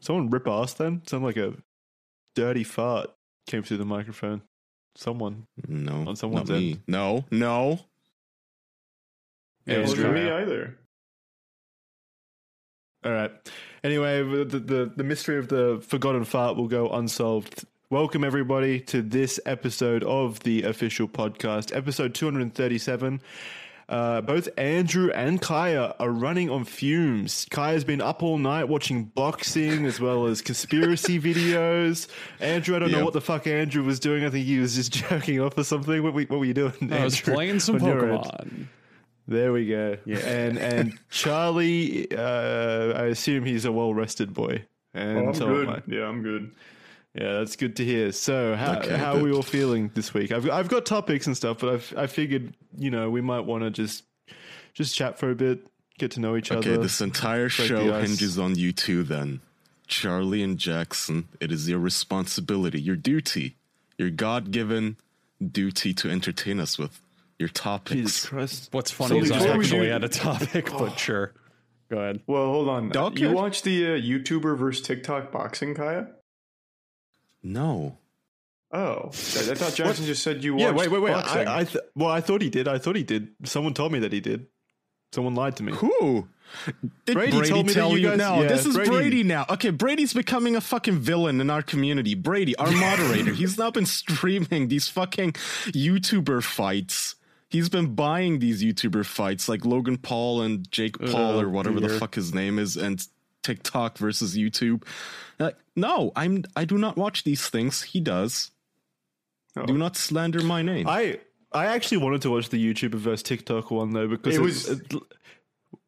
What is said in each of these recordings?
Someone rip ass then? Sound like a dirty fart came through the microphone. Someone. No, On someone's not me. end. No, no. Yeah, it wasn't me either. All right. Anyway, the, the the mystery of the forgotten fart will go unsolved. Welcome everybody to this episode of the official podcast, episode 237. Uh, both Andrew and Kaya are running on fumes. Kaya's been up all night watching boxing as well as conspiracy videos. Andrew, I don't know what the fuck Andrew was doing. I think he was just jerking off or something. What, were- what were you doing? I was playing some on your? Pokemon. There we go. Yeah. And and Charlie, uh, I assume he's a well rested boy. And Oh, I'm so good. am Yeah, I'm good. Yeah, that's good to hear. So how Okay, how are we all feeling this week? I've I've got topics and stuff, but I've I figured you know we might want to just just chat for a bit, get to know each Okay, other. Okay, this entire show hinges on you two then. Charlie and Jackson, it is your responsibility, your duty, your God given duty to entertain us with your topics. Jesus topics. Christ! What's funny is I actually do- had a topic, but sure. Go ahead. Well, hold on. Okay. You watch the uh, YouTuber versus TikTok boxing, Kaya? No. Oh, I thought Jackson just said you watched Yeah, wait, wait, wait. boxing. I, I th- well, I thought he did. I thought he did. Someone told me that he did. Someone lied to me. Who? Did Brady Brady, told me that tell you you? guys- no, yeah, this is Brady. Brady. now. Okay, Brady's becoming a fucking villain in our community. Brady, our moderator, he's now been streaming these fucking YouTuber fights. He's been buying these YouTuber fights like Logan Paul and Jake Paul Oh, or whatever the fuck his name is, and TikTok versus YouTube. Like, no, I'm. I do not watch these things. He does. Oh. Do not slander my name. I I actually wanted to watch the YouTuber versus TikTok one though because It it, was- it-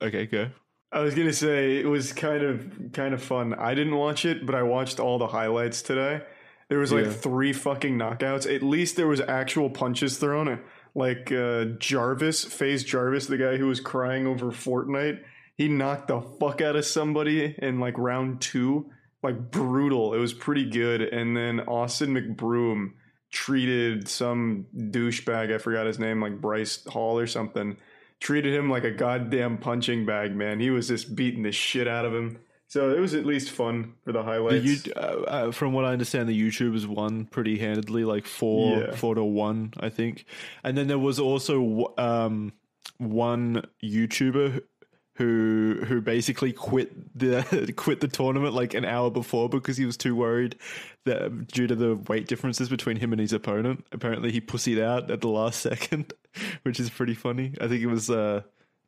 okay. Go. I was gonna say it was kind of kind of fun. I didn't watch it, but I watched all the highlights today. There was like Yeah. three fucking knockouts. At least there was actual punches thrown. Like uh, Jarvis, FaZe Jarvis, the guy who was crying over Fortnite, he knocked the fuck out of somebody in like round two. Like brutal. It was pretty good. And then Austin McBroom treated some douchebag, I forgot his name, like Bryce Hall or something treated him like a goddamn punching bag, man. He was just beating the shit out of him. So it was at least fun for the The highlights. you, uh, uh, from what I understand, the YouTubers won pretty handedly, like four, Yeah. four to one, I think. And then there was also um, one YouTuber who who basically quit the quit the tournament like an hour before because he was too worried that due to the weight differences between him and his opponent. Apparently, he pussied out at the last second, which is pretty funny. I think it was uh,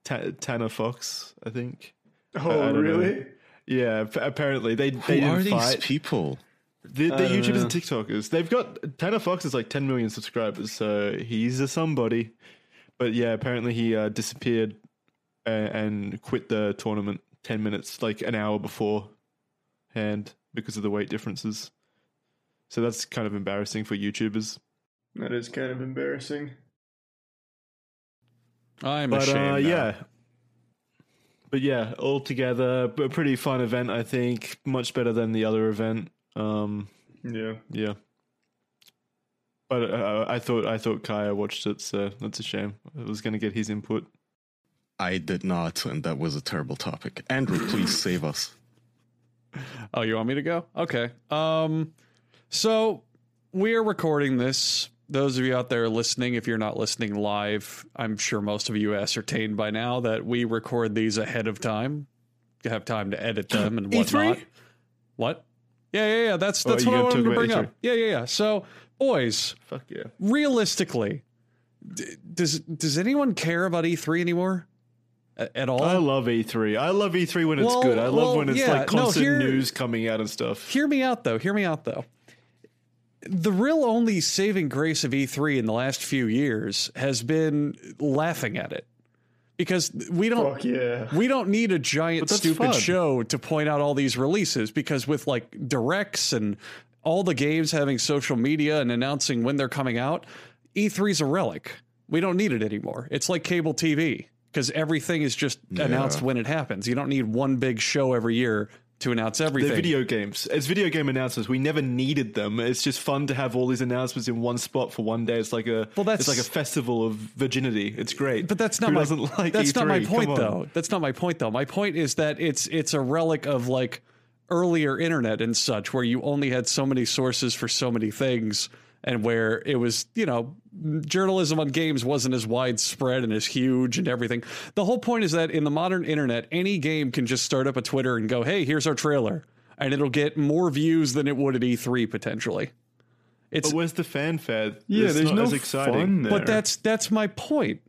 Ta- Tanner Fox. I think. I oh, don't know. really? Yeah, ap- apparently they Who they didn't are these fight. people? The, the don't YouTubers know. and TikTokers, they've got Tanner Fox is like 10 million subscribers, so he's a somebody. But yeah, apparently he uh, disappeared and, and quit the tournament 10 minutes, like an hour before hand because of the weight differences. So that's kind of embarrassing for YouTubers. That is kind of embarrassing. I'm But ashamed. uh, now. yeah. But yeah, altogether, a pretty fun event, I think. Much better than the other event. Um, Yeah. Yeah. But uh, I thought I thought Kaya watched it, so that's a shame. I was going to get his input. I did not, and that was a terrible topic. Andrew, please save us. Oh, you want me to go? Okay. Um, so we're recording this. Those of you out there listening, if you're not listening live, I'm sure most of you ascertained by now that we record these ahead of time. You have time to edit them and E3? whatnot. What? Yeah, yeah, yeah. That's Oh, that's you what I wanted to bring E3. up. Yeah, yeah, yeah. So, boys, Fuck yeah. realistically, d- does does anyone care about E3 anymore? A- At all? I love E3. I love E3 when it's good. I love when it's yeah, like no, constant here- news coming out and stuff. Hear me out though. Hear me out though. The real only saving grace of E3 in the last few years has been laughing at it. Because we don't Fuck yeah. we don't need a giant stupid fun. show to point out all these releases because with like directs and all the games having social media and announcing when they're coming out, E3's a relic. We don't need it anymore. It's like cable TV because everything is just announced when it happens. You don't need one big show every year to announce everything. They're video games. As video game announcements, we never needed them. It's just fun to have all these announcements in one spot for one day. It's like a Well, that's- it's like a festival of virginity. It's great. But that's not Who my like that's not E3? my point though. That's not my point though. My point is that it's it's a relic of like earlier internet and such, where you only had so many sources for so many things, and where it was, you know, journalism on games wasn't as widespread and as huge and everything. The whole point is that in the modern internet, any game can just start up a Twitter and go, "Hey, here's our trailer," and it'll get more views than it would at E3 potentially. It's But where's the fanfare? Yeah, It's there's not no as exciting. fun there. But that's that's my point.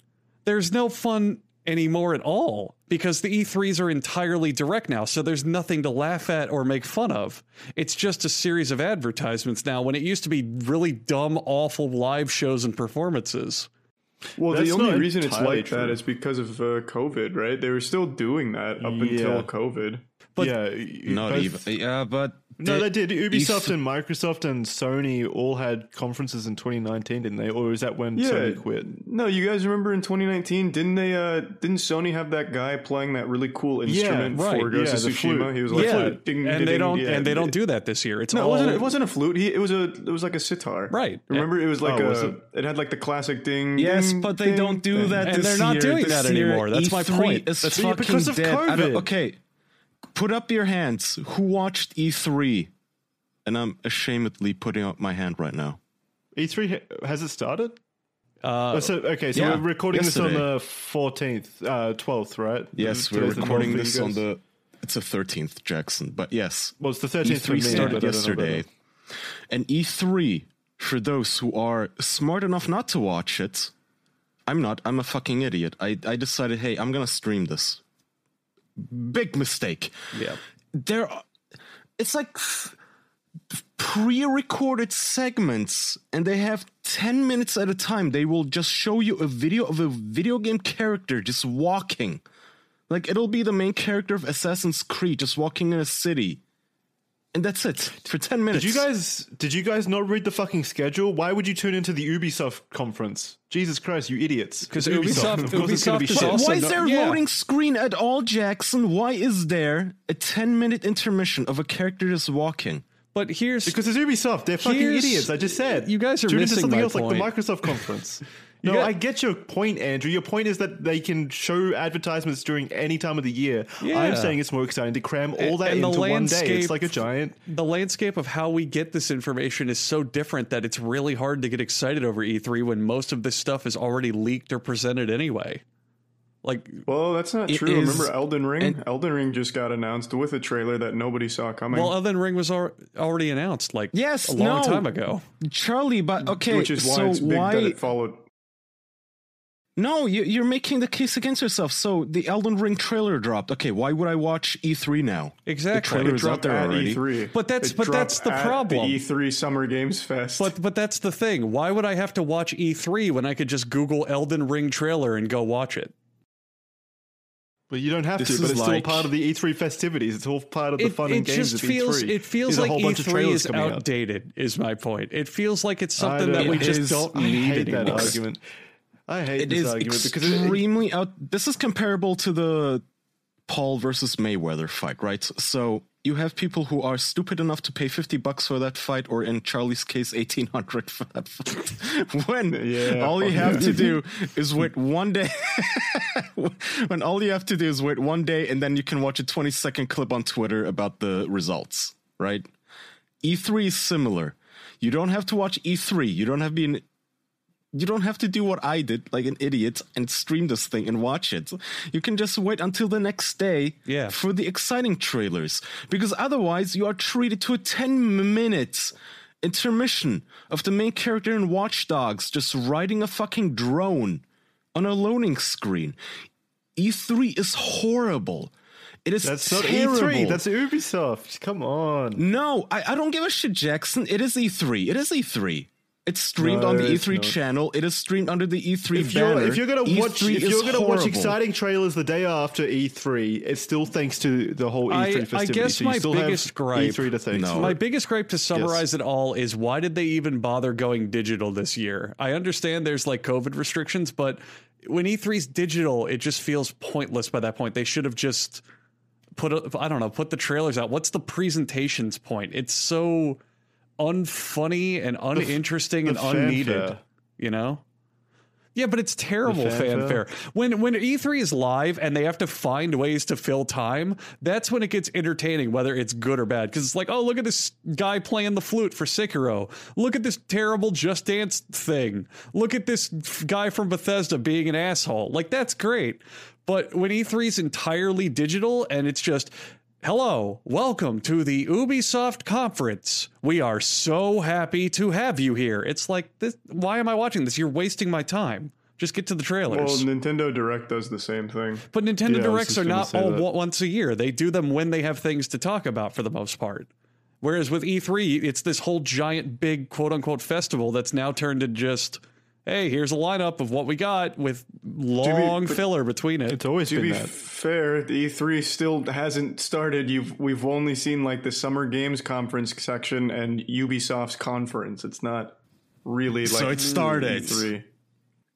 There's no fun anymore at all because the E3s are entirely direct now, so there's nothing to laugh at or make fun of. It's just a series of advertisements now when it used to be really dumb, awful live shows and performances. Well, That's the only reason it's like that true. is because of uh, COVID, right? They were still doing that up Yeah. until COVID. But- yeah, Not both- even. Yeah, but No, they did. Ubisoft E3 and Microsoft and Sony all had conferences in 2019, didn't they? Or is that when Yeah. Sony quit? No, you guys remember in 2019? Didn't they? Uh, didn't Sony have that guy playing that really cool instrument yeah, right, for Ghost yeah, of the Tsushima? flute. He was like, yeah, flute, ding, and ding, they don't yeah. and they don't do that this year. It's No, it wasn't. It wasn't a flute. He, it was a. It was like a sitar. Right. Remember, it was like Oh, a. was it? it? had like the classic ding. Yes, ding, but they ding, don't do ding. that. And this they're not year. doing This that anymore. That's my E3 point. Is That's- fucking because of dead. COVID. okay, put up your hands. Who watched E3? And I'm ashamedly putting up my hand right now. E3 E has it started? uh, Oh, so okay, so yeah, we're recording this on the 14th, uh, 12th, right? Yes, we're Today's the 12th recording this on the. It's the 13th, Jackson. But yes, Well, it's the 13th. E3 but I started don't yesterday. And E3, for those who are smart enough not to watch it, I'm not. I'm a fucking idiot. I, I decided, hey, I'm going to stream this. Big mistake. yeah. There are, it's like f- pre-recorded segments and they have 10 minutes at a time they will just show you a video of a video game character just walking like it'll be the main character of assassin's creed just walking in a city and that's it for 10 minutes Did you guys did you guys not read the fucking schedule? Why would you tune into the Ubisoft conference? Jesus Christ, you idiots because Ubisoft- Of course it's gonna be Ubisoft is shit. why is there a yeah. loading screen at all jackson why is there a 10 minute intermission of a character just walking But here's Because it's Ubisoft. They're fucking idiots. I just said. you guys are Tune into something my else like the Microsoft conference. no, got- I get your point, Andrew. Your point is that they can show advertisements during any time of the year. Yeah. I'm saying it's more exciting to cram all that and the into one day. It's like a giant. the landscape of how we get this information is so different that it's really hard to get excited over E3 when most of this stuff is already leaked or presented anyway. Like, Well, that's not true. is- Remember Elden Ring? and- Elden Ring just got announced with a trailer that nobody saw coming. well, Elden Ring was al- already announced like Yes, a long no. time ago. charlie but okay which is why so it's big why that it followed. No, you, you're making the case against yourself. So the Elden Ring trailer dropped. Okay, why would I watch E3 now? Exactly. The trailer It is out there at already. E3. But that's- It but that's the at problem. The E3 Summer Games Fest. But but that's the thing. Why would I have to watch E3 when I could just Google Elden Ring trailer and go watch it? But you don't have This to. But it's like- still part of the E3 festivities. It's all part of the It, fun it and games just of feels E3. it feels There's like a whole bunch of E3 trailers is coming out. outdated. Is my point. It feels like it's something that don't- we it just don't I need hate that argument. I hate It this argument because it, extremely out. This is comparable to the Paul versus Mayweather fight, right? So you have people who are stupid enough to pay fifty bucks for that fight, or in Charlie's case, eighteen hundred for that fight. when Yeah, all you have yeah. to do is wait one day. when all you have to do is wait one day, and then you can watch a twenty second clip on Twitter about the results, right? E3 is similar. You don't have to watch E3. You don't have to be an you don't have to do what I did, like an idiot, and stream this thing and watch it. You can just wait until the next day Yeah. for the exciting trailers. Because otherwise, you are treated to a 10 minute intermission of the main character in Watch Dogs just riding a fucking drone on a loading screen. E3 is horrible. It is that's not. E3. That's Ubisoft. Come on. No, I, I don't give a shit, Jackson. It is E3. It is E3. It's streamed No, on the E3 channel. It is streamed under the E3 If you're, banner. if you're gonna watch, E3 if you're gonna watch exciting trailers the day after E3, it's still thanks to the whole E3 I- I festivity. guess so you my still biggest gripe- E3 to thank. No. My biggest gripe to summarize it all is why did they even bother going digital this year? I understand there's like COVID restrictions, but when E3's digital, it just feels pointless by that point. They should have just put a, I don't know, put the trailers out. What's the presentation's point? It's so unfunny and uninteresting and the unneeded, fanfare. you know? Yeah, but it's terrible fanfare. fanfare. When when E3 is live and they have to find ways to fill time, that's when it gets entertaining, whether it's good or bad. Because it's like, oh, look at this guy playing the flute for Sekiro. Look at this terrible Just Dance thing. Look at this guy from Bethesda being an asshole. Like that's great. But when E3 is entirely digital and it's just Hello, welcome to the Ubisoft conference. We are so happy to have you here. It's like, this, why am I watching this? You're wasting my time. Just get to the trailers. Well. Nintendo Direct does the same thing. but Nintendo Yeah, Directs are not all that. once a year. They do them when they have things to talk about for the most part. Whereas with E3, it's this whole giant, big quote unquote festival that's now turned to just, hey, here's a lineup of what we got with long but- filler between it. It's always To been be that. fair, the E3 still hasn't started. You've we've only seen like the Summer Games conference section and Ubisoft's conference. It's not really like So it started. E3.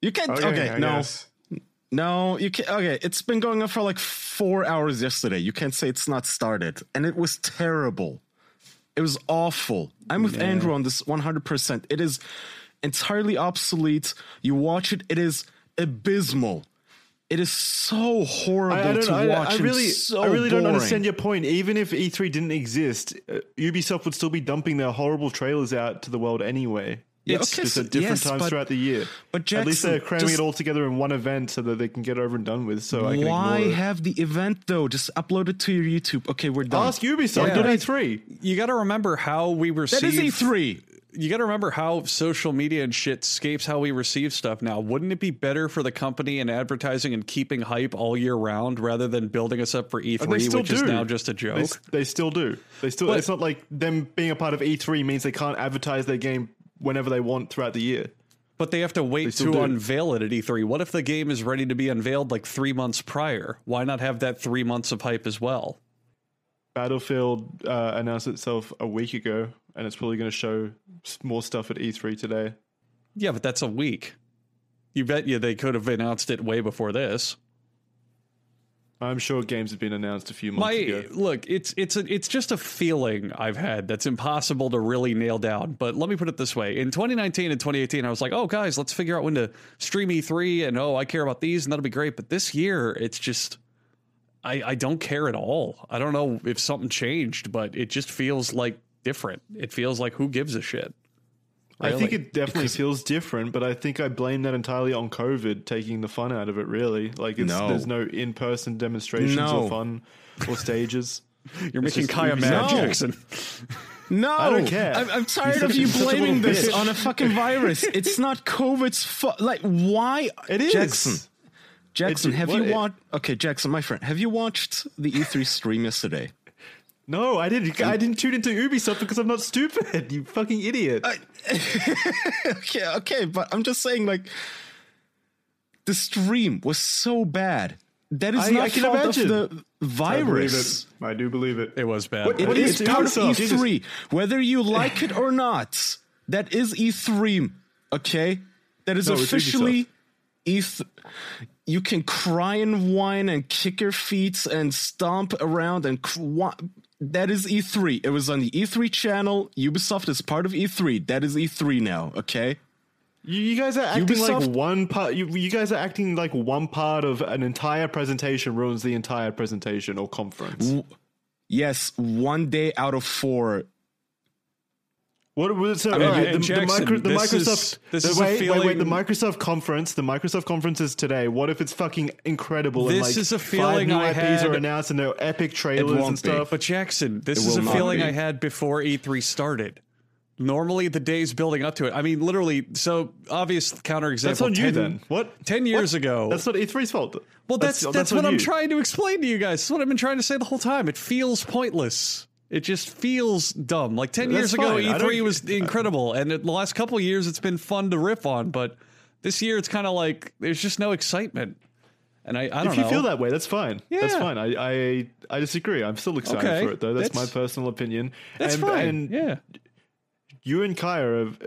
You can't. Okay, Okay, no, guess. no, you can't. Okay, it's been going on for like four hours yesterday. You can't say it's not started, and it was terrible. It was awful. I'm with Andrew on this 100%. It is entirely obsolete. You watch it, it is abysmal. It is so horrible I, I to I, watch. I and really, so I really don't understand your point. Even if E3 didn't exist, uh, Ubisoft would still be dumping their horrible trailers out to the world anyway. Yeah, It's okay, just so- at different yes, times but- throughout the year. but at least they're cramming just- it all together in one event so that they can get over and done with. So I can Why have the event though? Just upload it to your YouTube. Okay, we're done. ask Ubisoft? Yeah. Not E3. you got to remember how we receive. that is E E3. You got to remember how social media and shit scapes how we receive stuff now. Wouldn't it be better for the company and advertising and keeping hype all year round rather than building us up for E3, which do. is now just a joke? s- they still do. They still. But- it's not like them being a part of E3 means they can't advertise their game whenever they want throughout the year. But they have to wait to do. unveil it at E3. What if the game is ready to be unveiled like three months prior? Why not have that three months of hype as well? Battlefield uh, announced itself a week ago, and it's probably going to show more stuff at E3 today. Yeah, but that's a week. You bet you they could have announced it way before this. I'm sure games have been announced a few months My ago. look, it's it's a, it's just a feeling I've had that's impossible to really nail down. But let me put it this way: in 2019 and 2018, I was like, "Oh, guys, let's figure out when to stream E3," and "Oh, I care about these, and that'll be great." But this year, it's just I I don't care at all. I don't know if something changed, but it just feels like different. It feels like who gives a shit. I think it definitely feels different, but I think I blame that entirely on COVID taking the fun out of it. Really, like it's, No. there's no in-person demonstrations No. or fun or stages. You're making just Kaya mad, No. Jackson. No, I don't care. I'm, I'm tired of you he's such a blaming this bitch. on a fucking virus. It's not COVID's fault. Like, why? It is. Jackson. Jackson, It- have what you watched? Okay, Jackson, my friend, have you watched the E3 stream yesterday? No, I didn't. I didn't tune into Ubisoft because I'm not stupid. You fucking idiot. okay, okay, but I'm just saying, like, the stream was so bad. That is I- not I can fault imagine. of the I virus. it. I do believe it. It was bad. What- It what is is part of Ubisoft? E3. Whether you like it or not, that is E3. Okay? That is No, officially E3. You can cry and whine and kick your feet and stomp around and cry. That is E3. It was on the E3 channel. Ubisoft is part of E3. That is E3 now, okay? You, you guys are acting Ubisoft- like one part. You, you guys are acting like one part of an entire presentation ruins the entire presentation or conference. Yes, one day out of four. What was so? mean, alright, and the, the, micro, the this is- Microsoft. this the, is a wait, wait, wait. The Microsoft conference. The Microsoft conference is today. What if it's fucking incredible? and This like is a five feeling new I IPs had- are announced and they're epic trailers won't and be. stuff. But Jackson, this It is a feeling be. I had before E3 started. Normally, the days building up to it. I mean, literally. So obvious counterexample. That's on you then. What? 10 years What? ago. That's not E3's fault. well, that's that's, on what I'm you. trying to explain to you guys. That's what I've been trying to say the whole time. It feels pointless. It just feels dumb. Like 10 years That's ago, fine. I E3 was incredible. And the last couple of years, it's been fun to riff on. But this year, it's kind of like there's just no excitement. And I, I don't If you know. feel that way, that's fine. Yeah. That's fine. I, I I disagree. I'm still excited Okay. for it though. That's, That's- my personal opinion. that's and, fine. And yeah. you and Kaya have.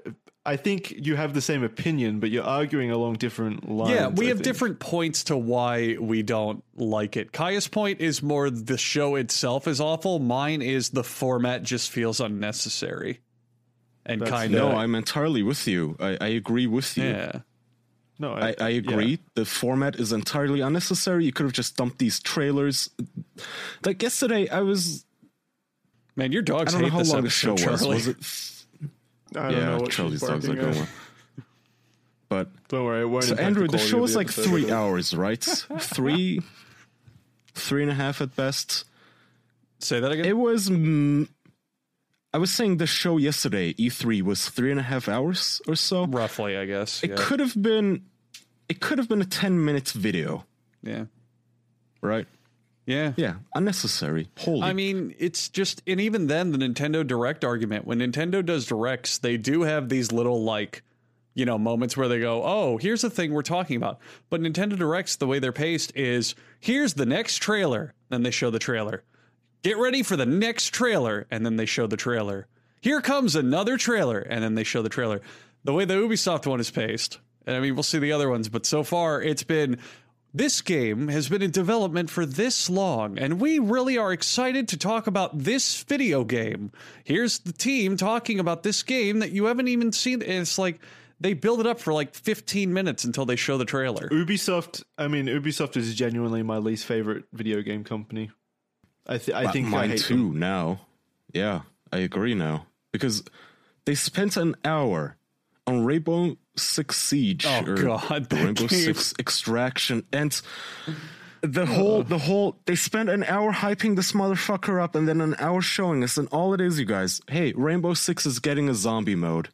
I think you have the same opinion, but you're arguing along different lines. Yeah, we I have think. different points to why we don't like it. Kaya's point is more the show itself is awful. Mine is the format just feels unnecessary. And That's kind of No, I'm entirely with you. I, I agree with you. yeah. No, I, I agree. yeah. The format is entirely unnecessary. You could have just dumped these trailers. Like yesterday, I was. Man, your I dogs don't know hate how this long the show episode, was. Charlie. Was it? I don't yeah, know what Charlie's she's dogs are going. at. But Don't worry, it won't. so Andrew, the quality show of was like episode. three hours, right? three, three and a half at best. Say that again. It was. Mm, I was saying the show yesterday, E3, was three and a half hours or so. Roughly, I guess. It yeah. could have been. It could have been a ten minutes video, yeah. right? Yeah. Yeah, unnecessary. Holy. I mean, it's just, and even then, the Nintendo Direct argument, when Nintendo does Directs, they do have these little, like, you know, moments where they go, oh, here's the thing we're talking about. But Nintendo Directs, the way they're paced is here's the next trailer. Then they show the trailer. Get ready for the next trailer. And then they show the trailer. Here comes another trailer. And then they show the trailer. The way the Ubisoft one is paced, and I mean, we'll see the other ones, but so far it's been this game has been in development for this long, and we really are excited to talk about this video game. Here's the team talking about this game that you haven't even seen. It's like they build it up for like 15 minutes until they show the trailer. Ubisoft. I mean, Ubisoft is genuinely my least favorite video game company. I, th- I think I mine hate too them. now. Yeah, I agree now because they spent an hour on Rainbow Six Siege. Oh, or God, Rainbow. Six Extraction, and the whole the whole they spent an hour hyping this motherfucker up, and then an hour showing us, and all it is, you guys. Hey, Rainbow Six is getting a zombie mode.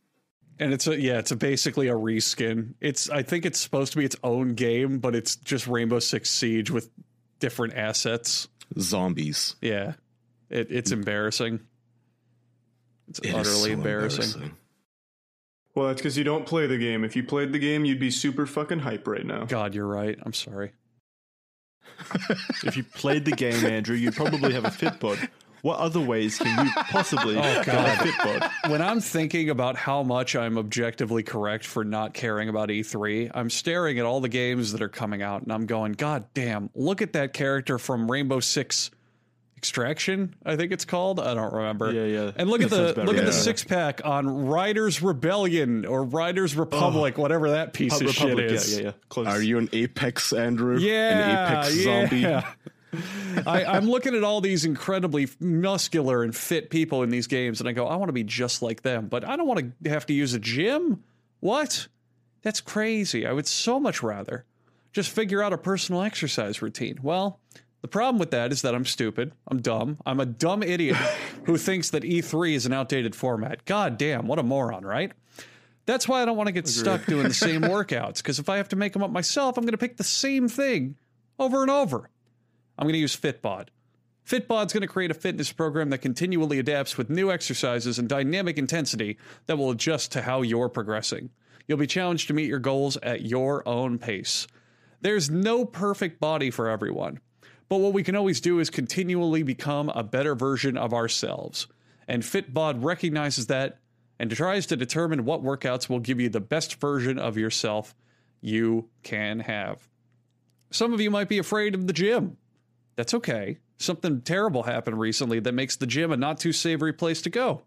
And it's a yeah, it's a basically a reskin. It's I think it's supposed to be its own game, but it's just Rainbow Six Siege with different assets. Zombies. Yeah. It, it's mm. embarrassing. It's It utterly so embarrassing. embarrassing. Well, that's because you don't play the game. If you played the game, you'd be super fucking hype right now. God, you're right. I'm sorry. If you played the game, Andrew, you'd probably have a Fitbod. What other ways can you possibly Oh, get God. a Fitbod? When I'm thinking about how much I'm objectively correct for not caring about E3, I'm staring at all the games that are coming out and I'm going, God damn, look at that character from Rainbow Six Extraction, I think it's called. I don't remember. Yeah, yeah. And look at the sounds about look at the six pack on Riders Rebellion or Riders Republic, whatever that piece Pub- of Republic, shit is. Yeah, yeah, yeah. Close. Are you an Apex Andrew? Yeah, an Apex zombie. yeah. I, I'm looking at all these incredibly muscular and fit people in these games, and I go, I want to be just like them, but I don't want to have to use a gym. What? That's crazy. I would so much rather just figure out a personal exercise routine. Well, the problem with that is that I'm stupid. I'm dumb. I'm a dumb idiot who thinks that E3 is an outdated format. God damn, what a moron, right? That's why I don't want to get stuck doing the same workouts because if I have to make them up myself, I'm going to pick the same thing over and over. I'm going to use Fitbod. Fitbod's going to create a fitness program that continually adapts with new exercises and dynamic intensity that will adjust to how you're progressing. You'll be challenged to meet your goals at your own pace. There's no perfect body for everyone, but what we can always do is continually become a better version of ourselves. And Fitbod recognizes that and tries to determine what workouts will give you the best version of yourself you can have. Some of you might be afraid of the gym. That's okay. Something terrible happened recently that makes the gym a not too savory place to go.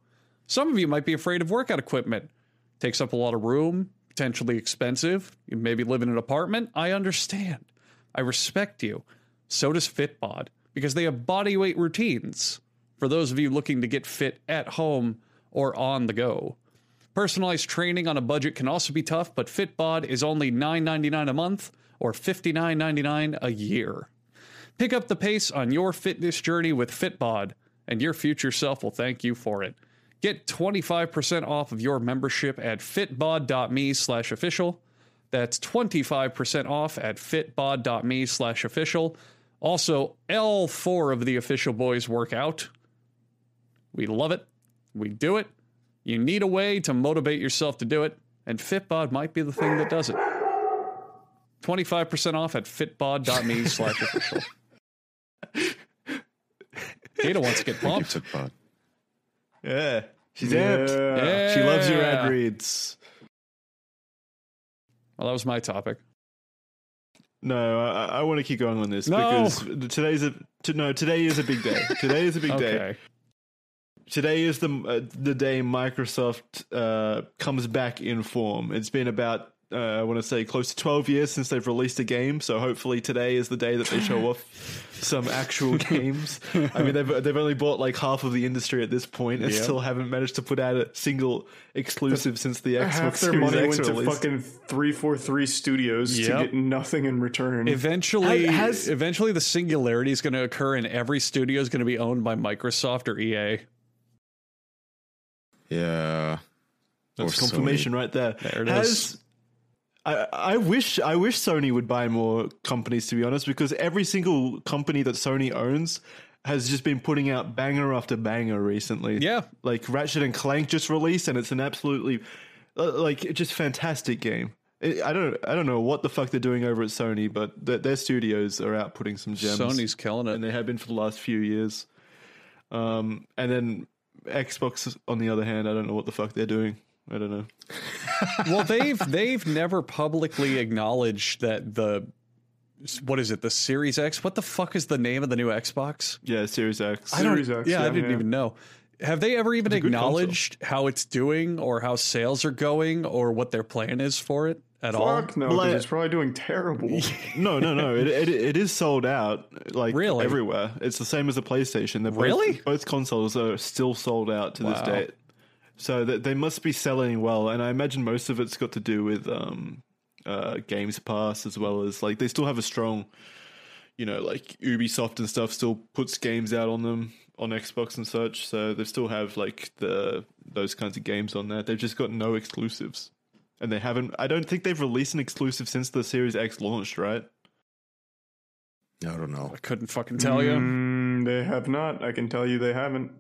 Some of you might be afraid of workout equipment. Takes up a lot of room, potentially expensive. You maybe live in an apartment. I understand. I respect you. So does Fitbod because they have body weight routines for those of you looking to get fit at home or on the go. Personalized training on a budget can also be tough, but Fitbod is only $9.99 a month or $59.99 a year. Pick up the pace on your fitness journey with Fitbod, and your future self will thank you for it. Get 25% off of your membership at fitbod.me slash official. That's 25% off at fitbod.me slash official. Also, L4 of the official boys work out. We love it. We do it. You need a way to motivate yourself to do it, and Fitbod might be the thing that does it. 25% off at fitbod.me slash official. Ada wants to get Thank pumped. you, Fitbod. Yeah, she's Yeah. amped. Yeah. She loves your ad reads. Well, that was my topic. No, I, I want to keep going on this No. because today's a t- no. Today is a big day. Today is a big day. Today is the uh, the day Microsoft uh, comes back in form. It's been about uh, I want to say close to 12 years since they've released a game. So hopefully today is the day that they show off some actual games. I mean, they've they've only bought like half of the industry at this point, and Yep. still haven't managed to put out a single exclusive since the Xbox Half their Series money X went to release. fucking three four three studios Yep. to get nothing in return. Eventually, Ha- has- eventually, the singularity is going to occur, and every studio is going to be owned by Microsoft or EA. Yeah. That's Or confirmation right there. There it Has, is. I, I wish I wish Sony would buy more companies to be honest, because every single company that Sony owns has just been putting out banger after banger recently. Yeah. like Ratchet and Clank just released, and it's an absolutely uh, like just fantastic game. I don't I don't know what the fuck they're doing over at Sony, but their, their studios are out putting some gems. Sony's killing it. and they have been for the last few years. Um, and then Xbox, on the other hand, I don't know what the fuck they're doing. I don't know. well, they've they've never publicly acknowledged that the what is it, the Series X? What the fuck is the name of the new Xbox? Yeah, Series X. I don't. Series X, yeah, I didn't yeah. even know. Have they ever even a good acknowledged how it's doing, or how sales are going, or what their plan is for it at all? Fuck no, Well, because I- it's probably doing terrible. No, no, no. It, it it is sold out like Really? everywhere. It's the same as the PlayStation. They're both, Really? both consoles are still sold out to this Wow. Date. So that they must be selling well, and I imagine most of it's got to do with um, uh, Games Pass as well as like they still have a strong, you know, like Ubisoft and stuff still puts games out on them on Xbox and such. So they still have like the those kinds of games on there. They've just got no exclusives, and they haven't. I don't think they've released an exclusive since the Series X launched, right? I don't know. I couldn't fucking tell you. Mm, they have not. I can tell you they haven't.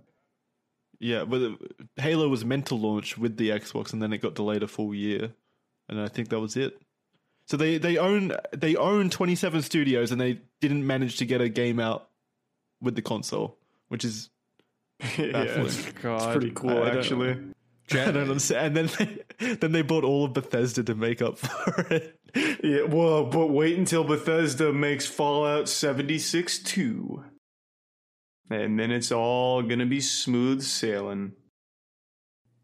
Yeah, but uh, Halo was meant to launch with the Xbox, and then it got delayed a full year, and I think that was it. So they they own they own twenty seven studios, and they didn't manage to get a game out with the console, which is yeah, Baffling. it's, it's pretty cool don't actually. I don't understand. And then they, then they bought all of Bethesda to make up for it. Yeah, well, but wait until Bethesda makes Fallout 76 2. And then it's all gonna be smooth sailing.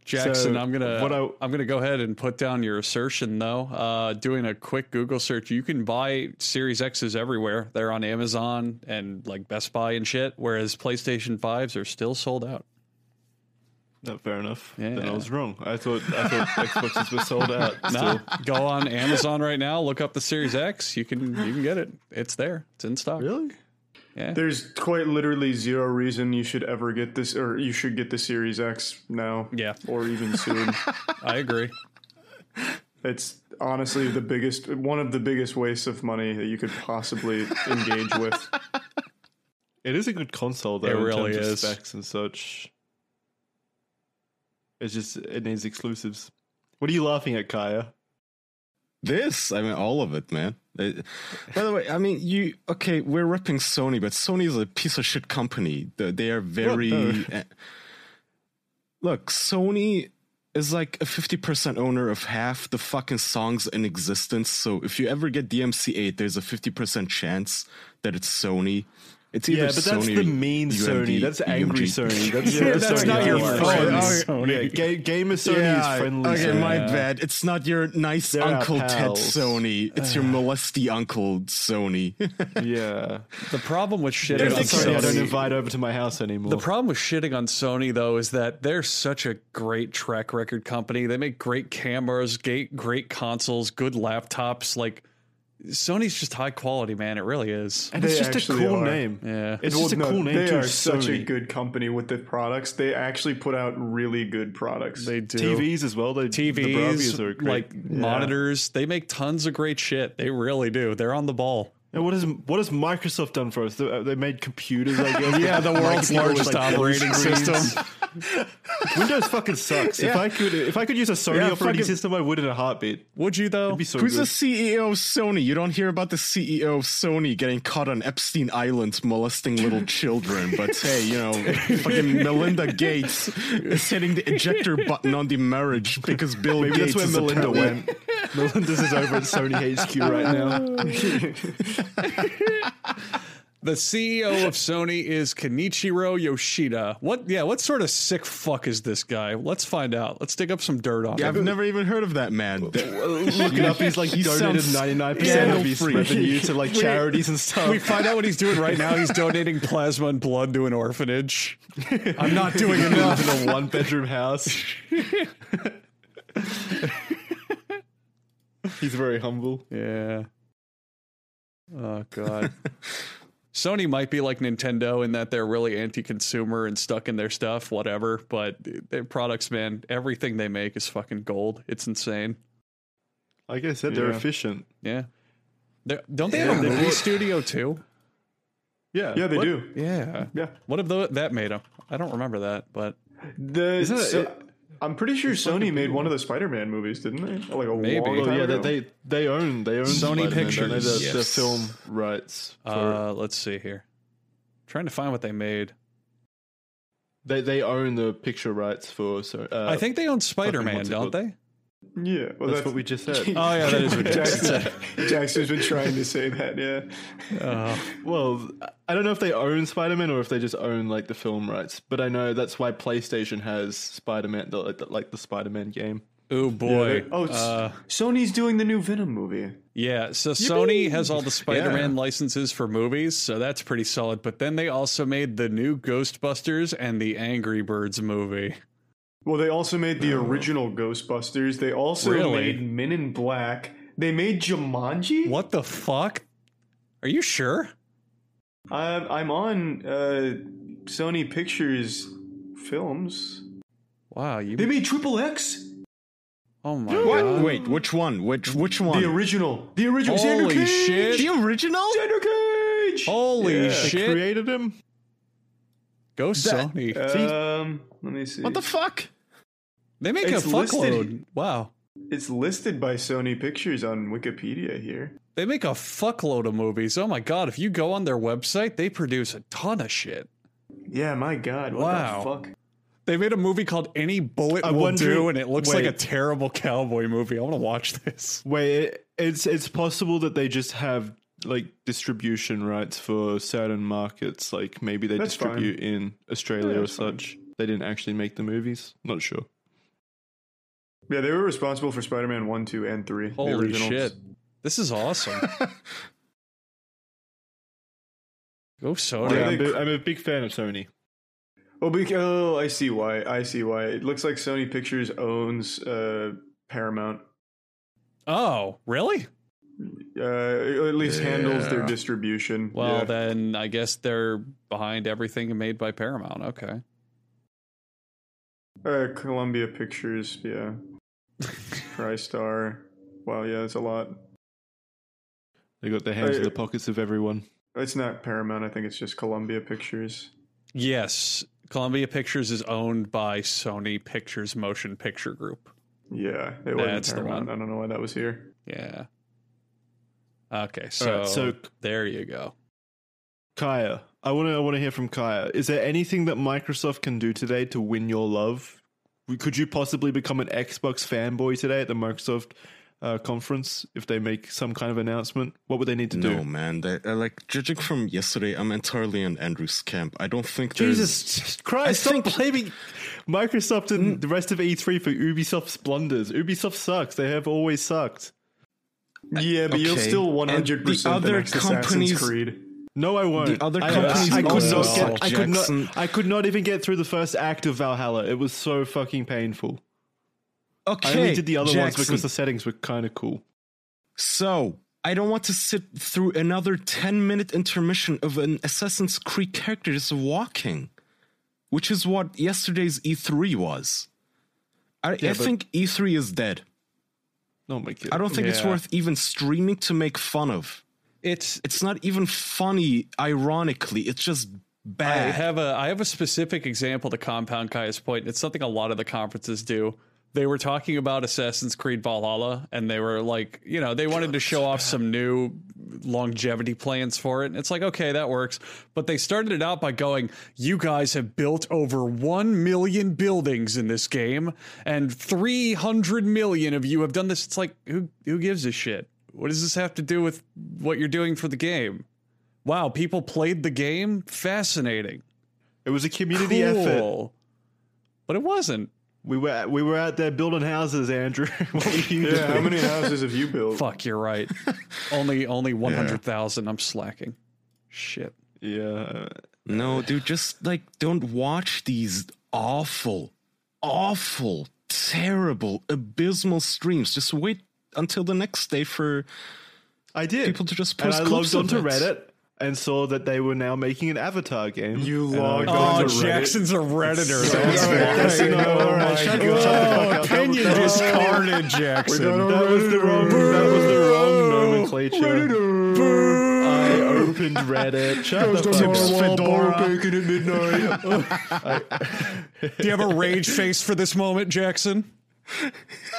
Jackson, So, I'm gonna what I- I'm gonna go ahead and put down your assertion though. Uh, doing a quick Google search, you can buy Series X's everywhere. They're on Amazon and like Best Buy and shit. Whereas PlayStation fives are still sold out. No, fair enough. Then I was wrong. I thought I thought Xboxes were sold out. Nah, go on Amazon right now. Look up the Series X. You can you can get it. It's there. It's in stock. Really? Yeah. There's quite literally zero reason you should ever get this, or you should get the Series X now. Yeah. Or even soon. I agree. it's honestly the biggest, one of the biggest wastes of money that you could possibly engage with. It is a good console though. It in really terms is. Of specs and such. It's just it needs exclusives. What are you laughing at, Kaya? This, I mean, all of it, man. Uh, by the way, I mean, you okay? We're ripping Sony, but Sony is a piece of shit company. The- They are very. eh, look, Sony is like a fifty percent owner of half the fucking songs in existence. So if you ever get DMCA'd, there's a fifty percent chance that it's Sony. It's either Yeah, but that's the or mean UMD, Sony. That's angry UMG. Sony. That's, Yeah, that's Sony not your Gamer. friend, Oh, Sony. Yeah, ga- gamer Sony is friendly. Okay, Sony. my Yeah. bad. It's not your nice They're Uncle Ted. Sony. It's your molesty Uncle Sony. Yeah. The problem with shitting on Sony I don't invite over to my house anymore. The problem with shitting on Sony though is that they're such a great track record company. They make great cameras, great great consoles, good laptops. Like Sony's just high quality, man. It really is. and it's just a cool are. name. Yeah. It's Well, just a no, cool name They too. are such a good company with the products. They actually put out really good products. They do TVs as well. They, the TVs, are great. like monitors. They make tons of great shit. They really do. They're on the ball. And what has what has Microsoft done for us? They, they made computers, I guess. Yeah, the world's largest like, operating system. Windows fucking sucks. If I could, if I could use a Sony Yeah, operating fucking- system, I would in a heartbeat. Would you though? Be so Who's good. the CEO of Sony? You don't hear about the CEO of Sony getting caught on Epstein Island molesting little children. But hey, you know, fucking Melinda Gates is hitting the ejector button on the marriage because Bill Maybe Gates that's where Melinda went. Melinda's is over at Sony HQ right now. The CEO of Sony is Kenichiro Yoshida. What? Yeah, what sort of sick fuck is this guy? Let's find out. Let's dig up some dirt on Yeah, him. I've never even heard of that man. Look it up. He's like He donated ninety nine percent of his revenue to like charities and stuff. We find out what he's doing right now. He's donating plasma and blood to an orphanage. I'm not doing enough. in a one bedroom house. He's very humble. Yeah. Oh god. Sony might be like Nintendo in that they're really anti-consumer and stuck in their stuff, whatever. But their products, man, everything they make is fucking gold. It's insane. Like I said, they're Yeah. efficient. Yeah. They're, don't they have a movie studio too? Yeah, Yeah, they What? do. Yeah. Yeah. What have the, that made them? I don't remember that, but The Isn't it- so- it- I'm pretty sure Sony made one of the Spider-Man movies, didn't they? Like a Maybe. long time yeah, ago. they, they they own they own Sony Spider-Man, don't they? Pictures. the, the film rights. For, uh, let's see here. trying to find what they made. they they own the picture rights for. So uh, I think they own Spider-Man, what's it don't called? they? Yeah, well, that's, what we just said. Oh yeah, that is what Jackson said. Jackson's been trying to say that. Yeah, Uh, Well, I don't know if they own Spider Man or if they just own like the film rights, but I know that's why PlayStation has Spider Man, the, like, the, like the Spider Man game. oh boy. they- oh, it's- uh, Sony's doing the new Venom movie. Yeah, so Sony has all the Spider-Man licenses for movies, so that's pretty solid. But then they also made the new Ghostbusters and the Angry Birds movie. Well, they also made the original Ghostbusters. They also Really? made Men in Black. They made Jumanji. What the fuck? Are you sure? I'm I'm on uh, Sony Pictures films. Wow, you They made Triple X. Oh my What? god. Wait, which one? Which which one? The original. The original. Xander Holy Cage! shit. The original? Xander Cage. Holy Yeah. They shit. created him. Go That- Sony. Um, let me see. What the fuck? They make it's a fuckload. listed. Wow. It's listed by Sony Pictures on Wikipedia here. They make a fuckload of movies. Oh my god, if you go on their website, they produce a ton of shit. Yeah, my God. What Wow. the fuck? They made a movie called Any Bullet I'm Will Do, and it looks like a terrible cowboy movie. I want to watch this. Wait, it, it's it's possible that they just have like distribution rights for certain markets. Like maybe they That's distribute in Australia Yeah, or that's fine. such. They didn't actually make the movies. Not sure. Yeah, they were responsible for Spider-Man one, two, and three. the Holy originals. shit. This is awesome. Go Sony. Yeah, I'm, I'm a big fan of Sony. Oh, bec- oh, I see why. I see why. It looks like Sony Pictures owns uh, Paramount. Oh, really? Uh, at least handles their distribution. Well, yeah. then I guess they're behind everything made by Paramount. Okay. Uh, Columbia Pictures, yeah. TriStar. Wow, yeah, it's a lot. They got their hands in Uh, the pockets of everyone. It's not Paramount. I think it's just Columbia Pictures. Yes. Columbia Pictures is owned by Sony Pictures Motion Picture Group. Yeah, it wasn't That's the one. I don't know why that was here. Yeah. Okay, so, Alright, so- there you go. Kaya, I want to I want to hear from Kaya. Is there anything that Microsoft can do today to win your love? Could you possibly become an Xbox fanboy today at the Microsoft uh, conference if they make some kind of announcement? What would they need to No, do? man. They, uh, like judging from yesterday, I'm entirely in Andrew's camp. I don't think Jesus Christ! I Stop think- blaming Microsoft and the rest of E3 for Ubisoft's blunders. Ubisoft sucks. They have always sucked. Yeah, but you'll okay. still 100% the the, other Assassin's companies- Creed. No, I won't. The other I, companies I, I could not get. I could not. I could not even get through the first act of Valhalla. It was so fucking painful. okay. I only did the other ones because the settings were kind of cool. So, I don't want to sit through another 10 minute intermission of an Assassin's Creed character just walking, which is what yesterday's E3 was. I, I but- think E3 is dead. Oh my god! I don't think it's worth even streaming to make fun of. It's It's not even funny, ironically. It's just bad. I have a I have a specific example to compound Kaya's point. It's something a lot of the conferences do. They were talking about Assassin's Creed Valhalla, and they were like, you know, they wanted to show off some new longevity plans for it. And it's like, okay, that works. But they started it out by going, you guys have built over 1 million buildings in this game, and 300 million of you have done this. It's like, who, who gives a shit? What does this have to do with what you're doing for the game? wow, people played the game. Fascinating. It was a community effort. But it wasn't. We were we were out there building houses, Andrew. what were you Yeah, how many houses have you built? Fuck, you're right. only only 100,000. I'm slacking. Shit. Yeah. No, dude, just like don't watch these awful, awful, terrible, abysmal streams. Just wait until the next day for I did. people to just and post I clips logged onto it. Reddit and saw that they were now making an Avatar game. You logged got Oh, onto onto Reddit. Jackson's a redditor. So That's sorry. why. No, Oh all right, my shut the God. fuck up. Opinion That was- discarded, Jackson. That was the wrong. That was the wrong nomenclature. I opened Reddit. Shut the fuck Tips up. Fedora. bacon at midnight. Do you have a rage face for this moment, Jackson?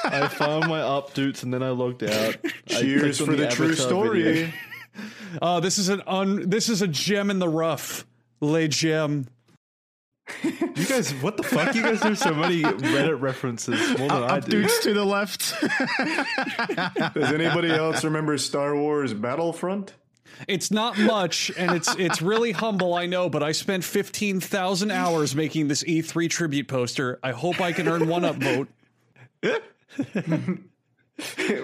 I found my updates and then I logged out. Cheers for the, true story. video. Oh, this is an un. This is a gem in the rough. Le gem. You guys, what the fuck? You guys do so many Reddit references more than I Up do. dudes to the left. Does anybody else remember Star Wars Battlefront? It's not much, and it's it's really humble, I know. But I spent fifteen thousand hours making this E3 tribute poster. I hope I can earn one upvote.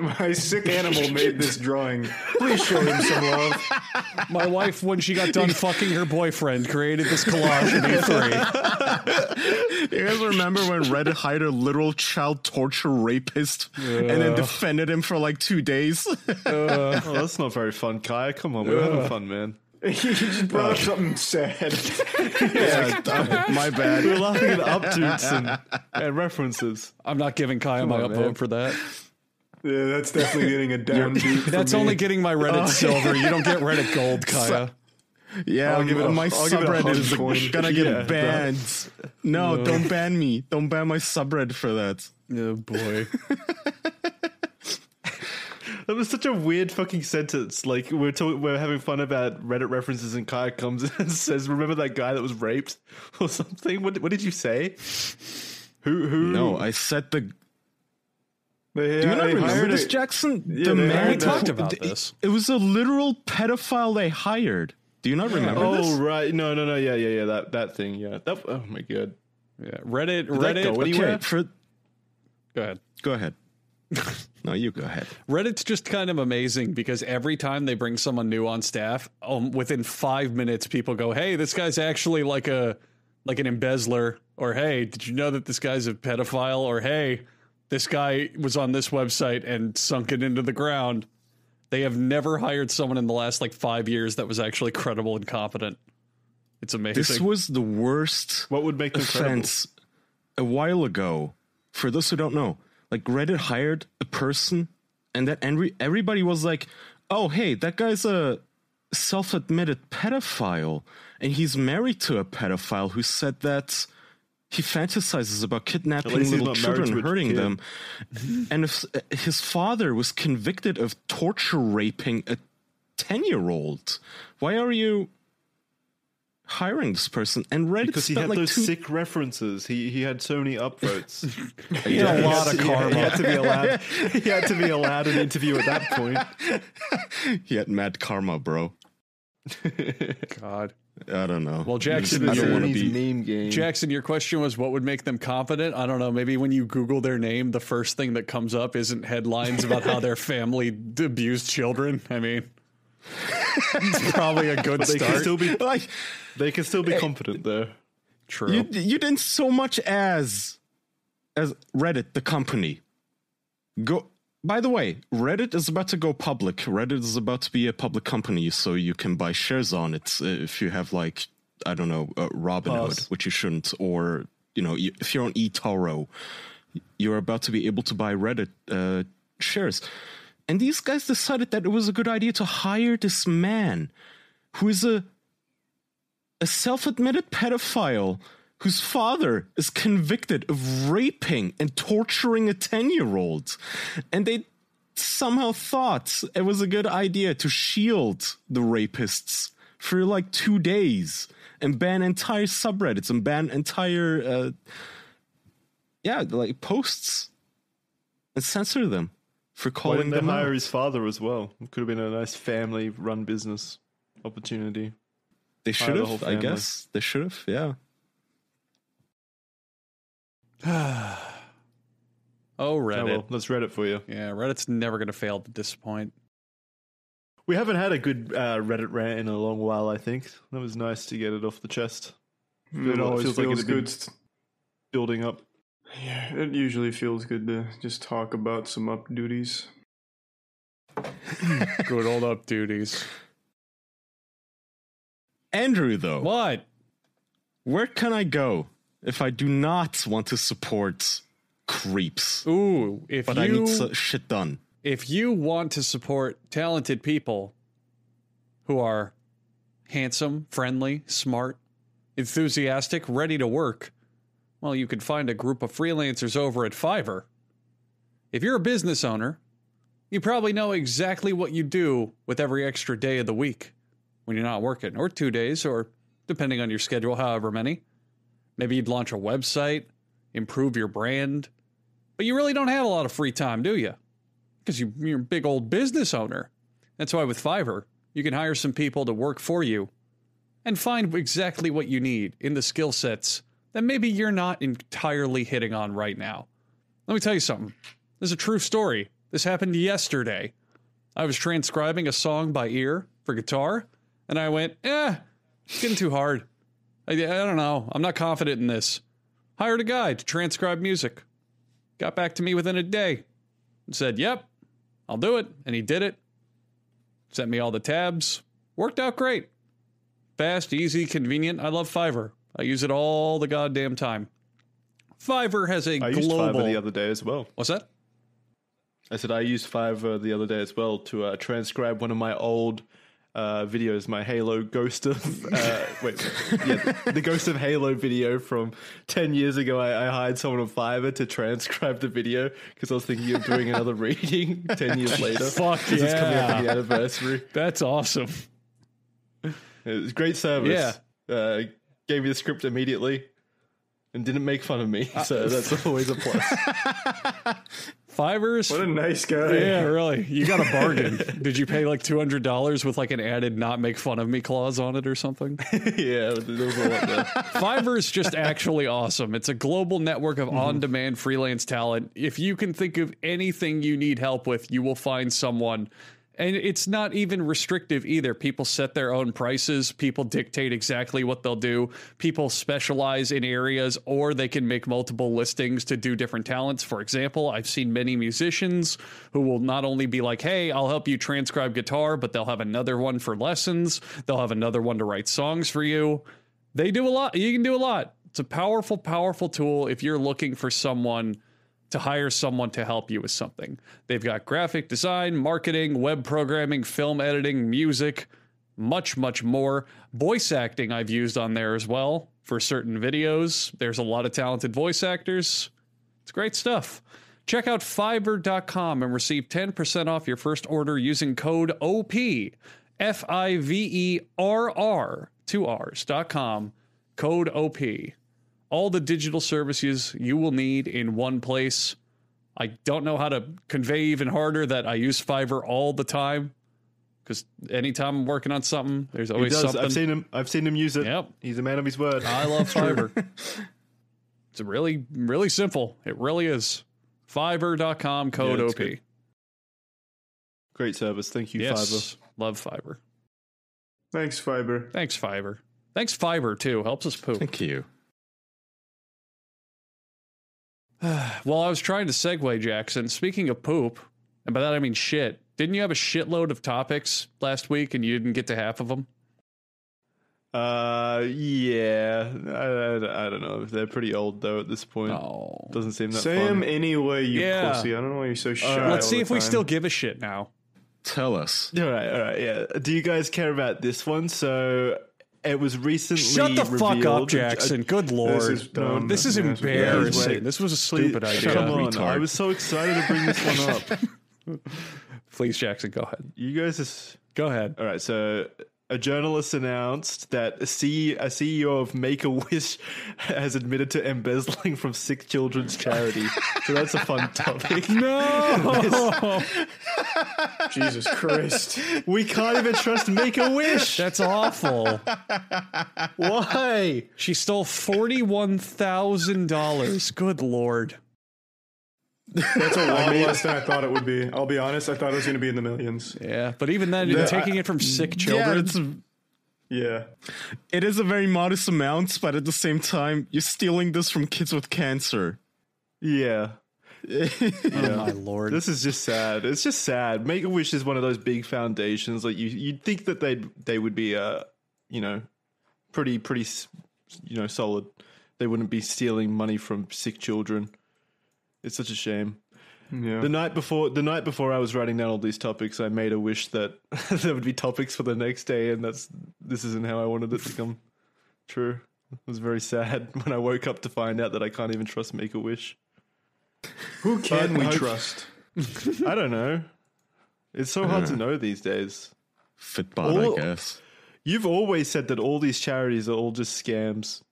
My sick animal made this drawing. Please show him some love. My wife, when she got done fucking her boyfriend, created this collage in E E3. you guys remember when Red hired a literal child torture rapist and then defended him for like two days? Uh. Oh, that's not very fun, Kaya. Come on, we're having fun, man. He just brought up something sad. yeah, uh, my bad. We're laughing at updates and, and references. I'm not giving Kaya my on, upvote man. for that. Yeah, that's definitely getting a downvote. That's me. only getting my Reddit silver. You don't get Reddit gold, Kaya. Yeah, I'll give it a- my I'll give it a subreddit is coin. gonna get Yeah, banned. No, don't ban me. Don't ban my subreddit for that. Oh boy. That was such a weird fucking sentence. Like we're talking, we're having fun about Reddit references, and Kaya comes and says, "Remember that guy that was raped or something?" What, what did you say? Who? Who? No, I said the. They, uh, Do you not remember this, a- Jackson? Yeah, the man We talked about it- this. It was a literal pedophile they hired. Do you not remember Oh this? right, no, no, no, yeah, yeah, yeah. That that thing, yeah. That. Oh my god. Yeah. Reddit. that go Reddit. Okay, for Go ahead. go ahead. no, you go ahead. Reddit's just kind of amazing because every time they bring someone new on staff, um, within five minutes, people go, "Hey, this guy's actually like a like an embezzler," or "Hey, did you know that this guy's a pedophile?" or "Hey, this guy was on this website and sunk it into the ground." They have never hired someone in the last like five years that was actually credible and competent. It's amazing. This was the worst What would make them credible? a while ago. For those who don't know, like Reddit hired a person, and that every everybody was like, "Oh, hey, that guy's a self-admitted pedophile, and he's married to a pedophile who said that." He fantasizes about kidnapping little children, hurting kid. them, and if his father was convicted of torture raping a ten-year-old, why are you hiring this person? And Reddit Because he had like those two, sick references. He he had so many upvotes. He had a lot of He had- karma. He had to be allowed. He had to be allowed an interview at that point. He had mad karma, bro. God. I don't know. Well, Jackson, I don't want to be. meme game. Jackson, your question was what would make them confident? I don't know. Maybe when you Google their name, the first thing that comes up isn't headlines about how their family abused children. I mean, it's probably a good they can still be Like they can still be competent though. True. you, you didn't so much as as Reddit, the company. Go. By the way, Reddit is about to go public. Reddit is about to be a public company, so you can buy shares on it uh, if you have like I don't know uh, Robinhood, Pause. which you shouldn't, or you know if you're on eToro, you're about to be able to buy Reddit uh, shares. And these guys decided that it was a good idea to hire this man who is a a self-admitted pedophile whose father is convicted of raping and torturing a 10-year-old and they somehow thought it was a good idea to shield the rapists for like 2 days and ban entire subreddits and ban entire uh, yeah like posts and censor them for Why calling didn't they them hire out. his father as well? It could have been a nice family-run business. opportunity. They should the have, whole I guess. They should have, yeah. Oh, Oh, Reddit. well, let's read it for you. Yeah, Reddit's never going to fail to disappoint. We haven't had a good uh, Reddit rant in a long while. I think that was nice to get it off the chest. It always feels feels, like it's good. Building up. Yeah, it usually feels good to just talk about some updoots. Good old updoots. Andrew, though, What? where can I go if I do not want to support creeps? Ooh, if But you I need so- shit done. if you want to support talented people who are handsome, friendly, smart, enthusiastic, ready to work, well, you can find a group of freelancers over at Fiverr. If you're a business owner, you probably know exactly what you do with every extra day of the week when you're not working, or two days, or depending on your schedule, however many. Maybe you'd launch a website, improve your brand, but you really don't have a lot of free time, do you? because you, you're a big old business owner. That's why with Fiverr, you can hire some people to work for you and find exactly what you need in the skill sets that maybe you're not entirely hitting on right now. Let me tell you something. This is a true story. This happened yesterday. I was transcribing a song by ear for guitar, and I went, eh, it's getting too hard. I, I don't know. I'm not confident in this. Hired a guy to transcribe music. Got back to me within a day and said, Yep, I'll do it. And he did it. Sent me all the tabs. Worked out great. Fast, easy, convenient. I love Fiverr. I use it all the goddamn time. Fiverr has a I used global. Fiverr the other day as well. What's that? I said I used Fiverr the other day as well to uh, transcribe one of my old uh, videos, my Halo Ghost of uh, wait, yeah, the Ghost of Halo video from ten years ago. I, I hired someone on Fiverr to transcribe the video because I was thinking of doing another reading ten years later. Fuck 'cause it's coming up yeah. on the anniversary. That's awesome. It was great service. Uh, gave me the script immediately. And didn't make fun of me, uh, so that's always a plus. Fiverr's. What a nice guy. yeah, really. You got a bargain. Did you pay like $200 with like an added not make fun of me clause on it or something? yeah, there was a lot there. Fiverr is just actually awesome. It's a global network of mm-hmm. on demand freelance talent. If you can think of anything you need help with, you will find someone. And it's not even restrictive either. People set their own prices, people dictate exactly what they'll do. People specialize in areas, or they can make multiple listings to do different talents. For example, I've seen many musicians who will not only be like, hey, I'll help you transcribe guitar, but they'll have another one for lessons, they'll have another one to write songs for you. They do a lot. You can do a lot. It's a powerful, powerful tool if you're looking for someone to hire someone to help you with something. They've got graphic design, marketing, web programming, film editing, music, much, much more. Voice acting I've used on there as well for certain videos. There's a lot of talented voice actors. It's great stuff. Check out Fiverr.com and receive 10% off your first order using code OP, F I V E R R, two R's.com, code OP. All the digital services you will need in one place. I don't know how to convey even harder that I use Fiverr all the time because anytime I'm working on something, there's He always does. something. I've seen him. I've seen him use it. Yep. He's a man of his word. I love Fiverr. it's really, really simple. It really is. Fiverr.com code Yeah, OP. good. Great service. Thank you, Yes. Fiverr. Love Fiverr. Thanks, Fiber. Thanks, Fiverr. Thanks, Fiverr, too. Helps us poop. Thank you. Well, I was trying to segue, Jackson. Speaking of poop, and by that I mean shit, didn't you have a shitload of topics last week and you didn't get to half of them? Uh, yeah. I, I, I don't know. They're pretty old though at this point. Oh. Doesn't seem that Say him fun. anyway, you Yeah. pussy. I don't know why you're so shy. right. Let's all see the if we still give a shit now. Tell us. All right, all right, yeah. Do you guys care about this one? So it was recently. Shut the fuck up, Jackson. Good lord. This is dumb. This is Yeah, embarrassing. wait. This was a stupid Please- idea. Come on, Retard. I was so excited to bring this one up. Please, Jackson, go ahead. You guys just. Go ahead. All right, so a journalist announced that a, C- a CEO of Make a Wish has admitted to embezzling from sick children's charity. so that's a fun topic. No. Jesus Christ. We can't even trust Make a Wish. That's awful. Why? She stole forty-one thousand dollars. Good lord. That's a lot less than I thought it would be. I'll be honest, I thought it was going to be in the millions. Yeah, but even then, Yeah, taking I- it from sick Yeah, children. it's Yeah. it is a very modest amount, but at the same time, you're stealing this from kids with cancer. Yeah. oh my lord. This is just sad. It's just sad. Make a Wish is one of those big foundations. Like you, you'd think that they would they would be, uh, you know, pretty pretty, you know, solid. They wouldn't be stealing money from sick children. It's such a shame. Yeah. The night before, the night before I was writing down all these topics, I made a wish that there would be topics for the next day, and that's this isn't how I wanted it to come true. It was very sad when I woke up to find out that I can't even trust Make a Wish. Who can But we hope- trust? I don't know. It's so hard to know these days. FitBod, All- I guess. You've always said that all these charities are all just scams.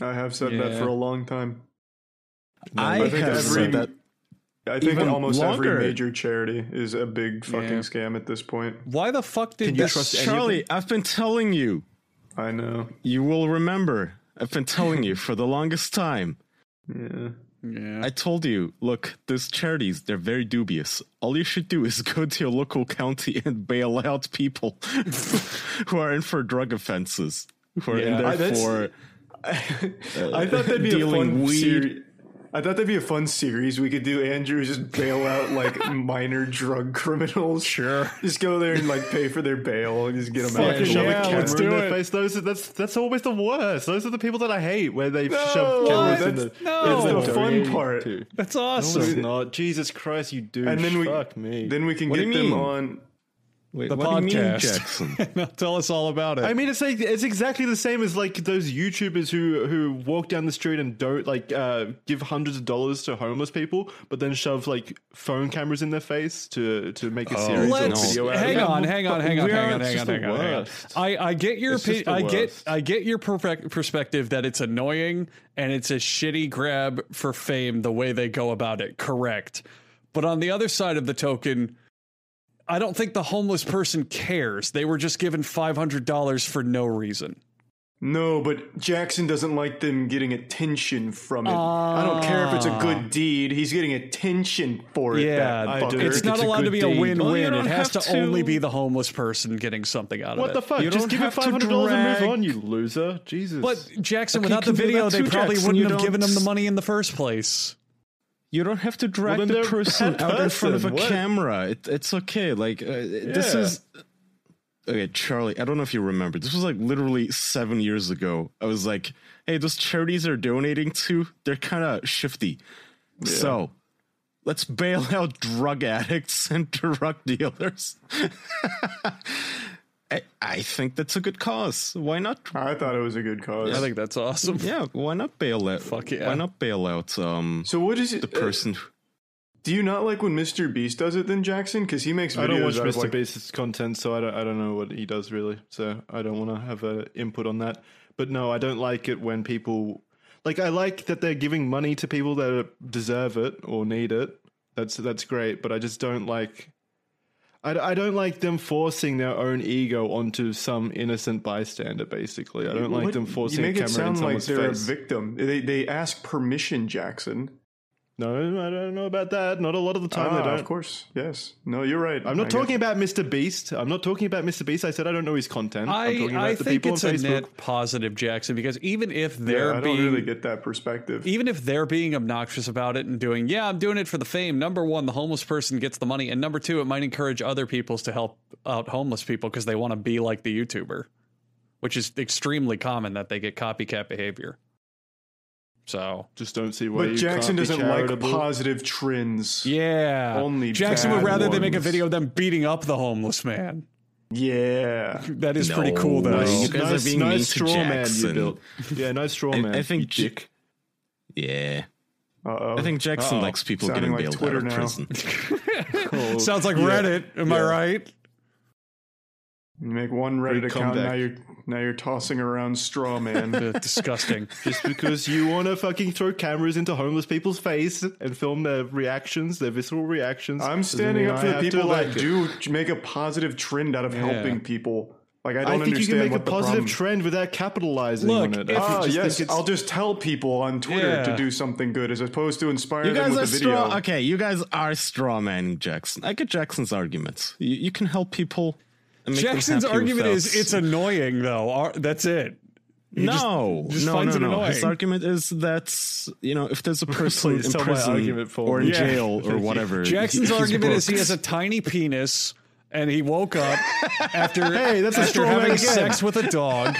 I have said that Yeah. for a long time. I, I think have every- said that. I think Even almost longer. every major charity is a big fucking Yeah. scam at this point. Why the fuck did Can you trust any of Charlie, I've been telling you. I know. You will remember. I've been telling you for the longest time. Yeah. Yeah. I told you, look, these charities, they're very dubious. All you should do is go to your local county and bail out people who are in for drug offenses, who are Yeah. in I- there that's- for I thought uh, that'd be a dealing fun weed. seri- I thought that'd be a fun series we could do. Andrew just bail out like minor drug criminals. Sure. Just go there and like pay for their bail and just get them out. Fucking yeah, shove a let's do in their it. face. Those are, that's that's always the worst. Those are the people that I hate, where they shove No, cameras in the. no. in That's the fun part. to. That's No, awesome. it's not. Jesus Christ, you do. And then we fuck me. Then we can What get them mean? on. Wait, The what do you mean, podcast. Jackson? Tell us all about it. I mean, it's like it's exactly the same as like those YouTubers who who walk down the street and don't like uh, give hundreds of dollars to homeless people, but then shove like phone cameras in their face to to make a series or Let's video out hang it. on, hang on, hang on, hang on, hang on, hang on, hang on. I, I get your It's opi- I get. I get your perfect perspective that it's annoying and it's a shitty grab for fame the way they go about it. Correct. But on the other side of the token, I don't think the homeless person cares. They were just given five hundred dollars for no reason. No, but Jackson doesn't like them getting attention from it. I don't care if it's a good ah. deed. He's getting attention for it. Yeah, that I do. fucker. it's not it's allowed to good be a win-win. Well, it has to, to- only be the homeless person getting something out What of it. What the fuck? You Just give it five hundred dollars and move on, you loser. Jesus. But Jackson, Okay, without the video, they probably Jackson. wouldn't have given don't- them the money in the first place. You don't have to drag then the person out in front of a. What? camera. It, it's okay. Like uh, this is okay, Charlie. I don't know if you remember. This was like literally seven years ago. I was like, "Hey, those charities are donating to. They're kind of shifty. So let's bail out drug addicts and drug dealers." I, I think that's a good cause. Why not? I thought it was a good cause. I think that's awesome. Yeah, why not bail out? Fuck yeah. Why not bail out um so what is it? the person? who- do you not like when Mr. Beast does it then, Jackson? Because he makes videos I don't watch Mr. like, Beast's content, so I don't I don't know what he does really. So I don't want to have a input on that. But no, I don't like it when people like. I like that they're giving money to people that deserve it or need it. That's that's great. But I just don't like. I, I don't like them forcing their own ego onto some innocent bystander. Basically, I don't like What- them forcing You make a it sound like they're face. a victim. They they ask permission, Jackson. No, I don't know about that. Not a lot of the time ah, they don't. of course. Yes. No, you're right. I'm not I talking guess. about Mr. Beast. I'm not talking about Mr. Beast. I said I don't know his content. I'm I, talking about I the think people it's on a Facebook. net positive, Jackson, because even if they're I don't really get that perspective. even if they're being obnoxious about it and doing, yeah, I'm doing it for the fame. Number one, the homeless person gets the money, and number two, it might encourage other peoples to help out homeless people because they want to be like the YouTuber, which is extremely common that they get copycat behavior. So Just don't see why but you Jackson can't doesn't like positive trends. yeah, Only Jackson would bad rather they make a video of them beating up the homeless man. Yeah. That is pretty cool, though. No, Nice, You guys are being nice mean to straw man you built. Yeah, nice straw I- man. I think you J- dick. Yeah. Uh-oh. I think Jackson Uh-oh. likes people Sounding getting like bailed Twitter out of now. prison. Sounds like Yeah. Reddit. Am I right? You make one Reddit Great account now you're now you're tossing around straw man. Disgusting. Just because you want to fucking throw cameras into homeless people's face and film their reactions, their visceral reactions. I'm standing mean up I for the people that like do make a positive trend out of helping people. Like I I don't I think you can make a what the positive problem- trend without capitalizing Look, on it. Ah, yes, I'll just tell people on Twitter to do something good as opposed to inspire You them guys with are a video. straw. Okay, you guys are straw manning Jackson. I get Jackson's arguments. You, you can help people. And make them Jackson's argument without- is it's annoying though. Ar- That's it. He no, just no, finds no, it no. His argument is that you know if there's a person in tell my prison argument for or in. Yeah. jail or whatever, Jackson's he- he's argument is he has a tiny penis and he woke up after Hey, that's after straw man having again. sex with a dog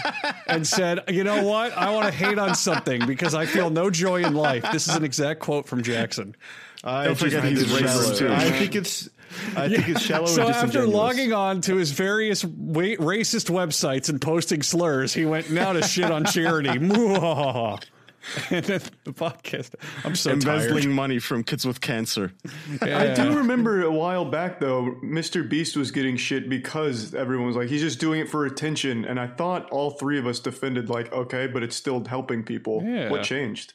and said, "You know what? I want to hate on something because I feel no joy in life." This is an exact quote from Jackson. I Don't forget he's racist, too. I think it's. I think it's shallow So and after logging on to his various wa- racist websites and posting slurs, he went now to shit on charity. Mwah. and then the podcast. I'm so embezzling tired. money from kids with cancer. I do remember a while back though, Mr. Beast was getting shit because everyone was like, he's just doing it for attention. And I thought all three of us defended, like, okay, but it's still helping people. Yeah. What changed?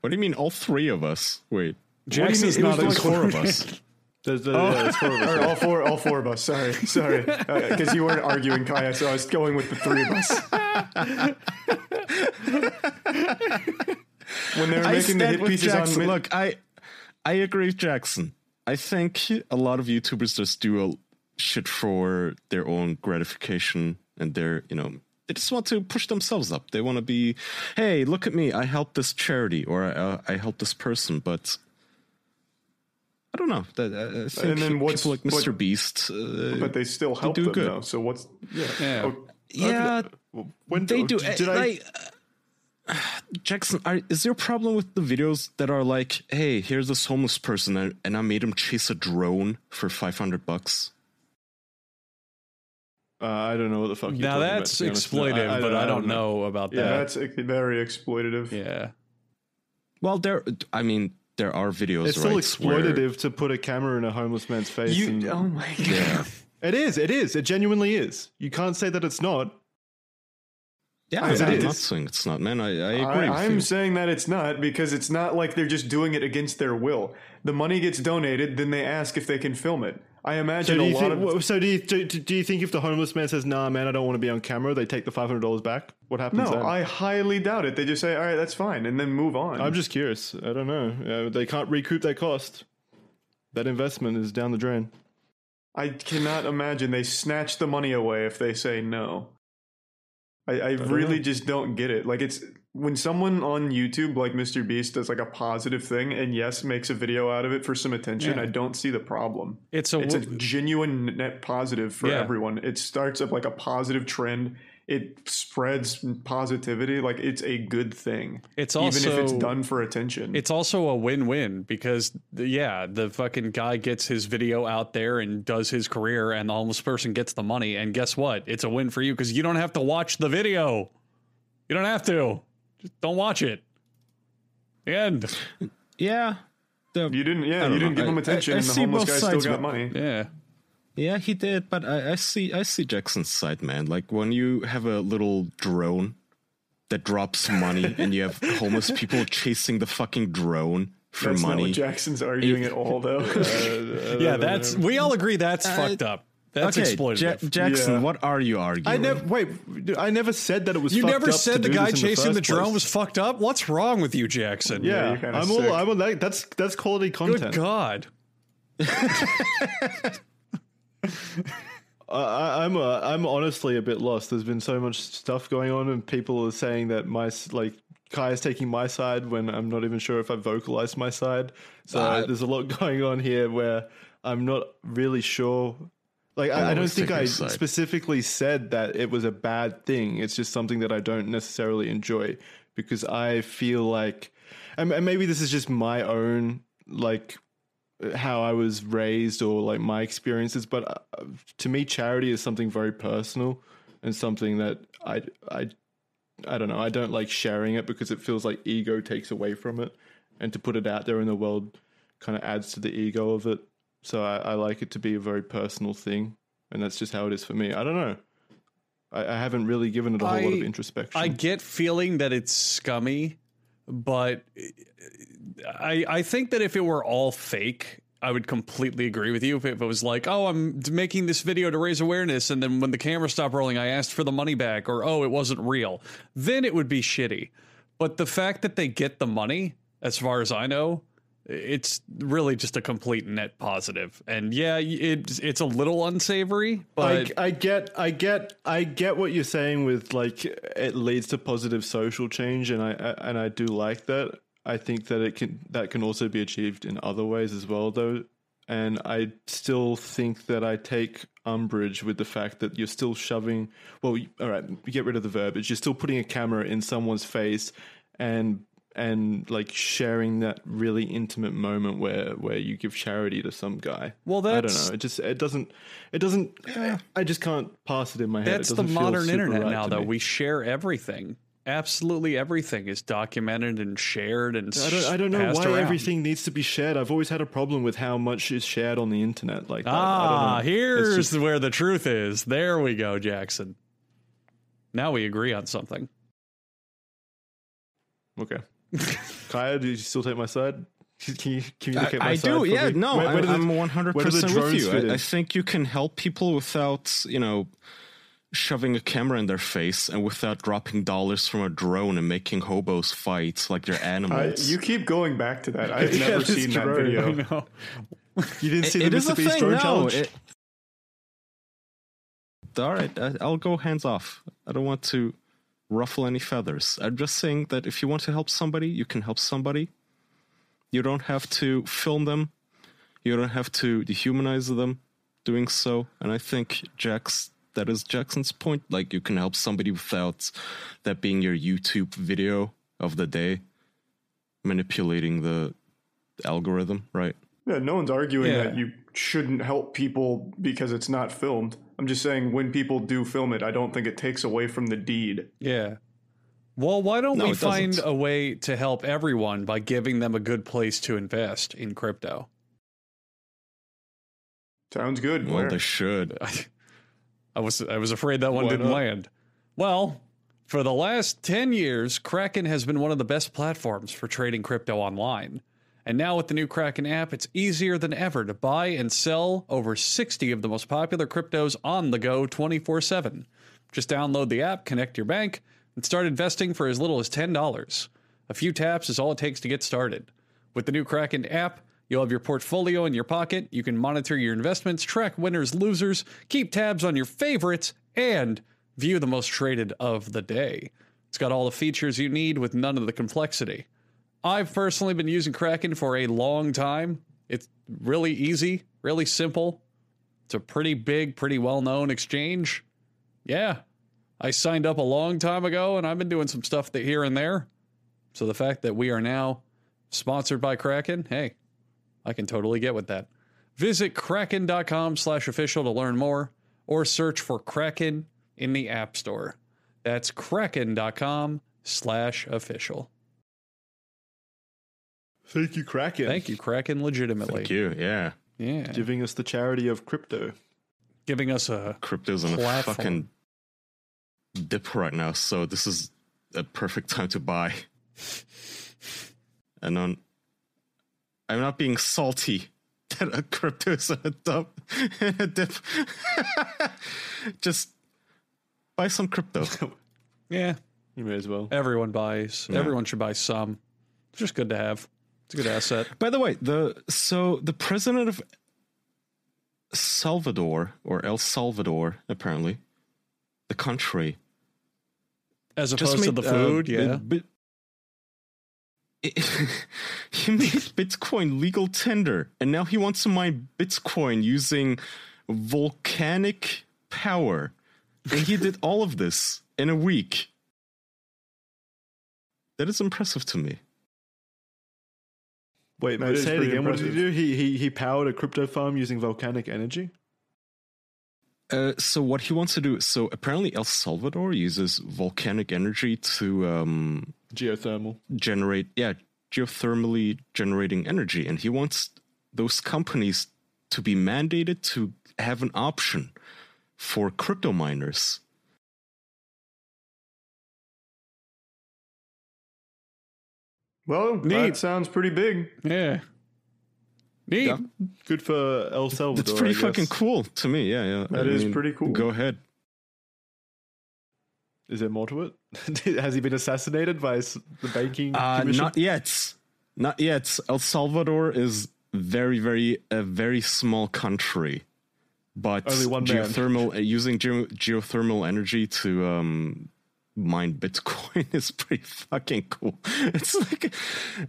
What do you mean, all three of us? Wait, Jackson's It was not like a four of us. There's the, yeah, there's four of us. All four, all four of us. Sorry, sorry, because you weren't arguing, Kaya. So I was going with the three of us. when they were making the hit pieces Jackson. on, Mid- Look, I I agree with Jackson. I think a lot of YouTubers just do a shit for their own gratification and their, you know, they just want to push themselves up. They want to be, hey, look at me, I helped this charity or I, uh, I helped this person, but I don't know. That, uh, And then what's- like what- Mr. Beast, uh, but they still help do them good. though. So what's yeah? Yeah. Oh, yeah, When they do. Did uh, I? like, uh, Jackson, are, is there a problem with the videos that are like, "Hey, here's this homeless person, and, and I made him chase a drone for five hundred bucks"? Uh, I don't know what the fuck. You're now talking about, that's to be honest. No, exploitive, but I don't know about Yeah, that. that's very exploitative. Yeah. Well, there. I mean, there are videos. It's still right, where- exploitative to put a camera in a homeless man's face. You, and- oh my god. Yeah, It is. It is. It genuinely is. You can't say that it's not. yeah. Because I'm it not saying it's not, man. I, I agree. I, with I'm you. saying that it's not because it's not like they're just doing it against their will. The money gets donated, then they ask if they can film it. I So imagine do a you lot think? of So do you do, do you think if the homeless man says, "Nah, man, I don't want to be on camera," they take the five hundred dollars back? What happens? no, then? I highly doubt it. They just say, "All right, that's fine," and then move on. I'm just curious. I don't know. Uh, they can't recoup that cost. That investment is down the drain. I cannot imagine they snatch the money away if they say no. I, I really know. just don't get it. Like it's when someone on YouTube like Mr. Beast does like a positive thing and yes makes a video out of it for some attention, Yeah. I don't see the problem. It's a, It's a genuine net positive for Yeah. everyone. It starts up like a positive trend. It spreads positivity. Like it's a good thing. it's even also if it's done for attention. It's also a win-win because the- yeah, the fucking guy gets his video out there and does his career, and the homeless person gets the money. And guess what? It's a win for you because you don't have to watch the video. You don't have to. Just don't watch it. The end. Yeah. The, you didn't, yeah, don't you didn't give I- him attention, I- I and the homeless both guy still got money. Yeah. Yeah, he did, but I, I see I see Jackson's side, man. Like when you have a little drone that drops money and you have homeless people chasing the fucking drone for That's not money. what Jackson's arguing at all, though. Yeah, that's we all agree that's fucked up. That's okay, exploitative. Ja- Jackson, Yeah. what are you arguing? I never wait. I never said that it was. you fucked never up to said the guy chasing the, first drone was fucked up. What's wrong with you, Jackson? Yeah, you're I'm sick. all. I'm on that. That's that's quality content. Good. God. I, I- I'm a, I'm honestly a bit lost. There's been so much stuff going on, and people are saying that my like Kai is taking my side when I'm not even sure if I vocalized my side. So Uh, there's a lot going on here where I'm not really sure. Like I, I don't think I side. specifically said that it was a bad thing. It's just something that I don't necessarily enjoy because I feel like, and, and maybe this is just my own like how I was raised or like my experiences, but uh, to me, charity is something very personal and something that I I I don't know. I don't like sharing it because it feels like ego takes away from it, and to put it out there in the world kind of adds to the ego of it. So I, I like it to be a very personal thing, and that's just how it is for me. I don't know. I, I haven't really given it a whole lot of introspection. I get feeling that it's scummy, but I I think that if it were all fake, I would completely agree with you. If it was like, oh, I'm making this video to raise awareness, and then when the camera stopped rolling, I asked for the money back, or oh, it wasn't real, then it would be shitty. But the fact that they get the money, as far as I know, it's really just a complete net positive. And yeah, it's it's a little unsavory, but I, I get, I get, I get what you're saying with like it leads to positive social change, and I I- and I do like that. I think that it can that can also be achieved in other ways as well, though. And I still think that I take umbrage with the fact that you're still shoving. Well, all right, get rid of the verbiage. You're still putting a camera in someone's face, and and like sharing that really intimate moment where where you give charity to some guy. Well, that's I don't know. It just it doesn't it doesn't. I just can't pass it in my head. That's the modern internet right now, though. me. We share everything. Absolutely everything is documented and shared and I don't, I don't know why around. everything needs to be shared. I've always had a problem with how much is shared on the internet. Like. I Ah, don't know. It's here's just- where the truth is. There we go, Jackson. Now we agree on something. okay. Kaya, do you still take my side? Can you communicate my I, I side? do, for yeah. me? No, Where- where I, I'm the 100% with you. I, I think you can help people without, you know, shoving a camera in their face and without dropping dollars from a drone and making hobos fight like they're I, animals. you keep going back to that. I've Yeah, never this seen that drone. video. know. You didn't see It- the it is Mr. a Beast thing. drone No, challenge? it- all right, I'll go hands off. I don't want to ruffle any feathers. I'm just saying that if you want to help somebody, you can help somebody. You don't have to film them. You don't have to dehumanize them doing so. And I think Jack's that is Jackson's point. Like you can help somebody without that being your YouTube video of the day, manipulating the algorithm, right? Yeah, no one's arguing Yeah. that you shouldn't help people because it's not filmed. I'm just saying when people do film it, I don't think it takes away from the deed. Yeah. Well, why don't No, we it doesn't. find a way to help everyone by giving them a good place to invest in crypto? Sounds good. Well, Where? they should. I was I was afraid that one Why didn't not? land. Well, for the last 10 years, Kraken has been one of the best platforms for trading crypto online. And now with the new Kraken app, it's easier than ever to buy and sell over 60 of the most popular cryptos on the go 24/7. Just download the app, connect your bank, and start investing for as little as $10. A few taps is all it takes to get started. With the new Kraken app, you'll have your portfolio in your pocket. You can monitor your investments, track winners, losers, keep tabs on your favorites, and view the most traded of the day. It's got all the features you need with none of the complexity. I've personally been using Kraken for a long time. It's really easy, really simple. It's a pretty big, pretty well known exchange. Yeah, I signed up a long time ago and I've been doing some stuff that here and there. So the fact that we are now sponsored by Kraken, hey, I can totally get with that. Visit kraken.com slash official to learn more or search for Kraken in the App Store. That's kraken.com slash official. Thank you, Kraken. Thank you, Kraken, legitimately. Thank you. Yeah. Yeah. Giving us the charity of crypto. Giving us a Crypto's on a fucking dip right now, so this is a perfect time to buy. And on, I'm not being salty that a crypto's on a dump, a dip. Just buy some crypto. yeah. You may as well. Everyone buys. Everyone should buy some. It's just good to have. It's a good asset. By the way, the so the president of Salvador or El Salvador, apparently, the country, As just opposed to the uh, food, bi- yeah. bi- he made Bitcoin legal tender, and now he wants to mine Bitcoin using volcanic power, and he did all of this in a week. That is impressive to me. Wait, is say it again. What did he do? He, he he powered a crypto farm using volcanic energy. Uh, so what he wants to do? So apparently, El Salvador uses volcanic energy to um, Geothermal. generate, yeah, geothermally generating energy, and he wants those companies to be mandated to have an option for crypto miners Well, Neat. that sounds pretty big. Yeah. Neat. Yeah. Good for El Salvador. It's pretty I fucking cool to me. Yeah, yeah. That I is mean, pretty cool. Go ahead. Is there more to it? Has he been assassinated by the banking Uh, commission? not yet. Not yet. El Salvador is very, very, a very small country, but Only one geothermal uh, using geo- geothermal energy to um, mine Bitcoin is pretty fucking cool. It's like,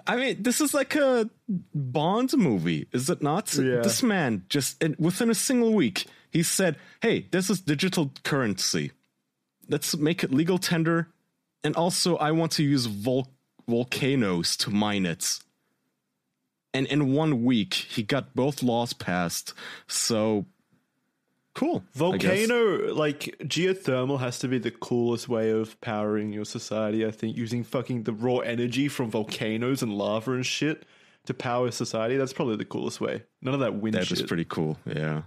I mean, this is like a Bond movie, is it not? Yeah. This man just in, within a single week, he said, "Hey, this is digital currency. Let's make it legal tender, and also I want to use vol- volcanoes to mine it." And in one week, he got both laws passed. So cool. Volcano, like geothermal, has to be the coolest way of powering your society. I think using fucking the raw energy from volcanoes and lava and shit to power society. That's probably the coolest way. None of that wind That shit. is pretty cool. Yeah.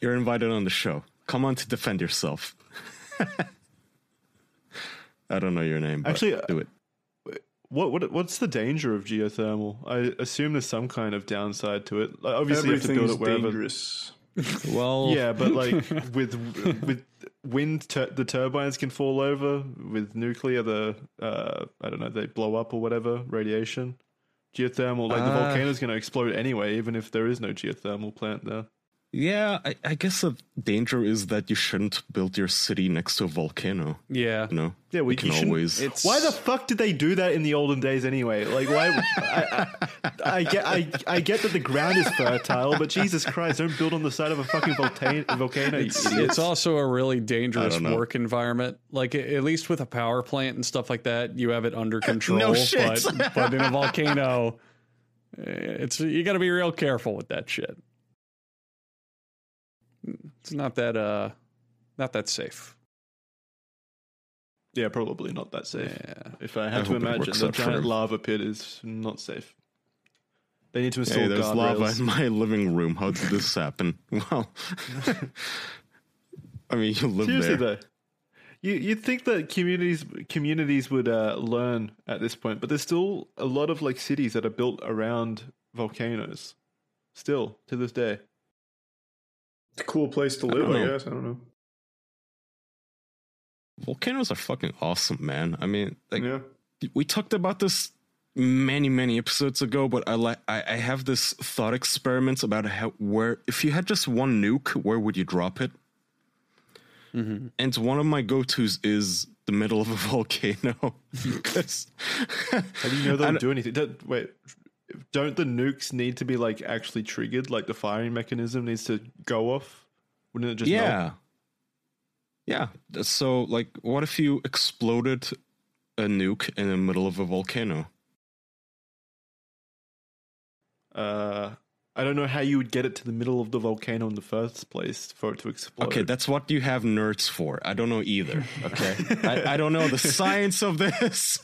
You're invited on the show. Come on to defend yourself. I don't know your name. But Actually, uh, do it. What what what's the danger of geothermal? I assume there's some kind of downside to it. Like, obviously, you have to build it wherever. dangerous. Well, Yeah, but like with with wind, tur- the turbines can fall over. With nuclear, the uh, I don't know, they blow up or whatever. Radiation, geothermal, like the Uh, volcano's going to explode anyway, even if there is no geothermal plant there. Yeah, I, I guess the danger is that you shouldn't build your city next to a volcano. yeah. You know? Yeah, we you can you always. It's Why the fuck did they do that in the olden days anyway? Like, why? I, I, I get, I, I get that the ground is fertile, but Jesus Christ, don't build on the side of a fucking volcano. volcano It's, it's also a really dangerous work environment. Like at least with a power plant and stuff like that, you have it under control. no shit. But, but in a volcano, eh, it's you got to be real careful with that shit. It's not that uh, not that safe. yeah, probably not that safe. Yeah. If I I have to imagine, the giant lava pit is not safe. They need to install Hey, there's lava guardrails. in my living room. How did this happen? Well, I mean, you live Seriously there. though, you you'd think that communities communities would uh, learn at this point, but there's still a lot of like cities that are built around volcanoes, still to this day. It's a cool place to live, don't I, guess. I don't know. Volcanoes are fucking awesome, man. I mean, like Yeah. we talked about this many many episodes ago but i like I, I have this thought experiment about how where if you had just one nuke where would you drop it mm-hmm. and one of my go-to's is the middle of a volcano because How do you know they'll don't- do anything? Don't, wait, don't the nukes need to be like actually triggered? Like the firing mechanism needs to go off? Wouldn't it just melt? yeah yeah so like what if you exploded a nuke in the middle of a volcano Uh, I don't know how you would get it to the middle of the volcano in the first place for it to explode. Okay, that's what you have nerds for. I don't know either. Okay, I, I don't know the science of this.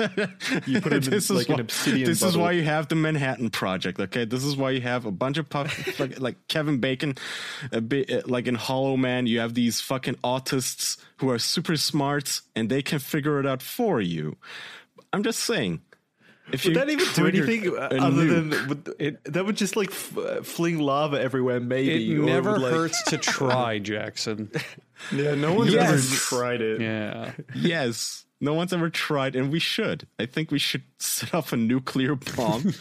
You put it in this like is an why, obsidian This is why you have the Manhattan Project. Okay, this is why you have a bunch of puff, like, like Kevin Bacon, a bit uh, like in Hollow Man. You have these fucking autists who are super smart and they can figure it out for you. I'm just saying. If Would you that even do anything other nuke- than would, it, that would just like f- uh, fling lava everywhere? Maybe It never would, like- hurts to try, Jackson. Yeah, no one's Yes. ever tried it. Yeah. Yes. No one's ever tried, and we should. I think we should set off a nuclear bomb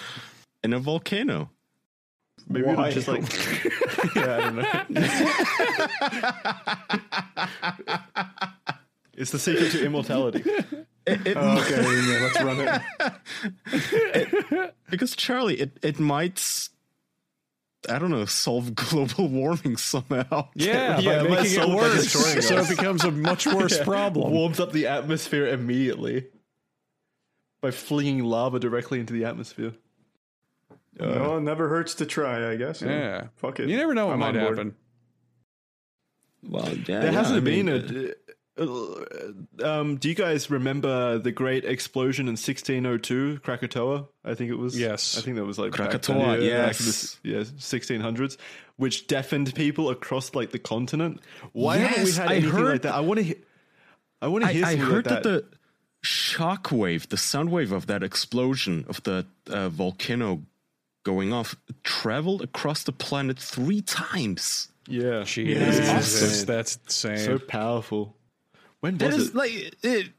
in a volcano. Maybe Why? just like yeah, I don't know. it's the secret to immortality. It, it Oh, okay, yeah, let's run it. because Charlie, it, it might, I don't know, solve global warming somehow. Yeah, Yeah, by making it solve worse. destroying So it becomes a much worse problem. Warms up the atmosphere immediately by flinging lava directly into the atmosphere. no, it never hurts to try, I guess. Yeah. Fuck it. You never know what I'm might on board. happen. Well, yeah, There yeah, hasn't I mean, been a. uh, um, do you guys remember the great explosion in 1602, Krakatoa? I think it was. Yes. I think that was like Krakatoa, then, yeah, back yes. in the yeah, 1600s, which deafened people across like the continent. Why haven't we had I anything heard- like that? I want to. hear I want to hear I something heard like that. the shockwave, the sound wave of that explosion of the uh, volcano going off, traveled across the planet three times. Yeah. Jesus, awesome. that's insane. So powerful. When was is it? like, it,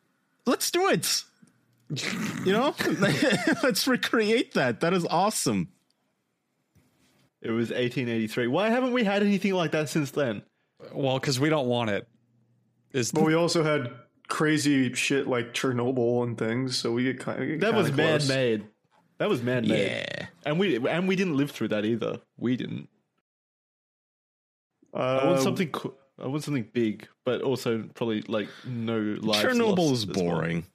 let's do it. You know, let's recreate that. That is awesome. It was 1883. Why haven't we had anything like that since then? well, because we don't want it. Is But we also had crazy shit like Chernobyl and things, so we get kind That of was man-made. That was man-made. Yeah. And we and we didn't live through that either. We didn't. I want Uh, something. co- I want something big, but also probably like no lives. Chernobyl is as well. boring.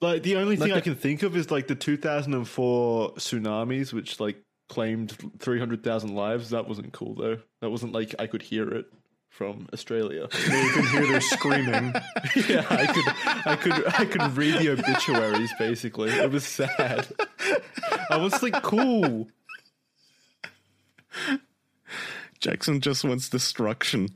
Like the only thing Like I can think of is like the 2004 tsunamis, which like claimed 300,000 lives. That wasn't cool though. That wasn't like I could hear it from Australia. you can hear their screaming. yeah, I could, I could, I could read the obituaries. Basically, it was sad. I was like, cool. Jackson just wants destruction.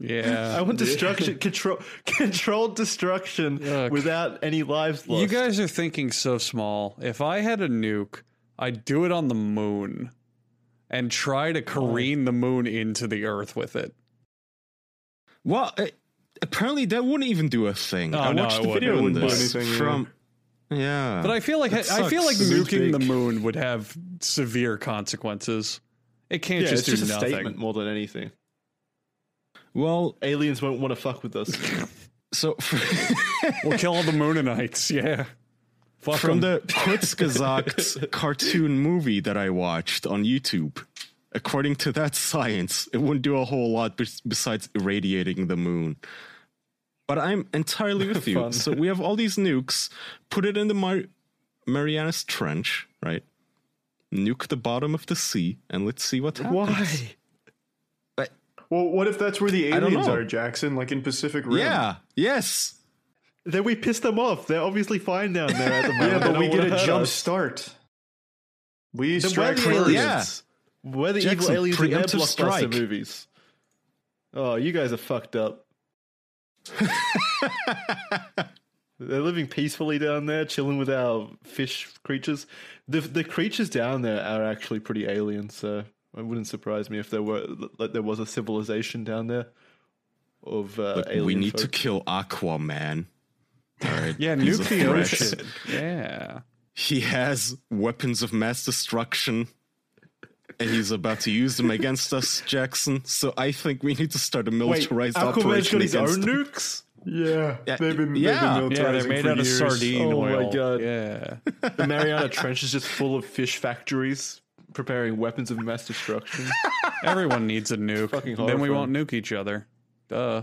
yeah. I want destruction, control, controlled destruction Yuck. without any lives lost. You guys are thinking so small. If I had a nuke, I'd do it on the moon and try to careen the moon into the earth with it. Well, uh, apparently that wouldn't even do a thing. Oh, I no, watched it the video on this anything, yeah. from. Yeah, But I feel like I feel like sucks. It was nuking the moon would have severe consequences. It can't yeah, just it's do just a nothing. statement more than anything. well, Aliens won't want to fuck with us. so We'll kill all the Moonanites. Yeah. Fuck from 'em. the Kurzgesagt cartoon movie that I watched on YouTube, according to that science, it wouldn't do a whole lot bes- besides irradiating the moon. But I'm entirely with you. So we have all these nukes, put it in the Mar- Marianas Trench, right? Nuke the bottom of the sea, and let's see what happens. Why? But, Well, what if that's where the aliens are, Jackson? Like in Pacific Rim? yeah, yes. Then we piss them off. They're obviously fine down there at the moment. Yeah, but we get a jump us. start. We Then we're strike the first. aliens. We're the evil Jackson, aliens in their blockbuster strike. movies. Oh, you guys are fucked up. They're living peacefully down there, chilling with our fish creatures. The the creatures down there are actually pretty alien, so it wouldn't surprise me if there were like there was a civilization down there of uh, Look, alien. we need to kill Aquaman. All right. yeah, nuke the ocean. Yeah. He has weapons of mass destruction. And he's about to use them against us, Jackson. So I think we need to start a militarized Wait, militarized Aquaman's operation got his own them. nukes. Yeah, Yeah, they've been, yeah. they've been Yeah, they're militarizing made for out of years. sardine Oh my. God. Yeah. The Mariana Trench is just full of fish factories preparing weapons of mass destruction. Everyone needs a nuke. Fucking then we won't nuke each other. Duh.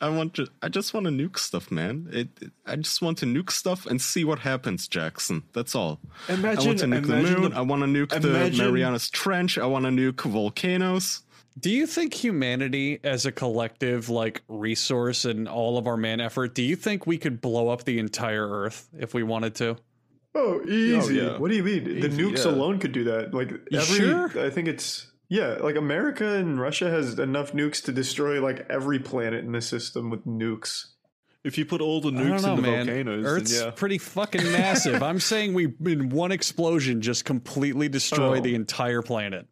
I want to. I just want to nuke stuff, man. It, it- I just want to nuke stuff and see what happens, Jackson. That's all. I Imagine, want to nuke the moon. the- I want to nuke the Marianas Trench. I want to nuke volcanoes. Do you think humanity as a collective like resource and all of our man effort, do you think we could blow up the entire earth if we wanted to? Oh, easy. Oh, yeah. What do you mean? the nukes yeah. alone could do that. Like You every, sure? I think it's yeah. Like America and Russia has enough nukes to destroy like every planet in the system with nukes. if you put all the nukes know, in the man. volcanoes, Earth's then yeah. pretty fucking massive. I'm saying we in one explosion just completely destroy Oh. the entire planet.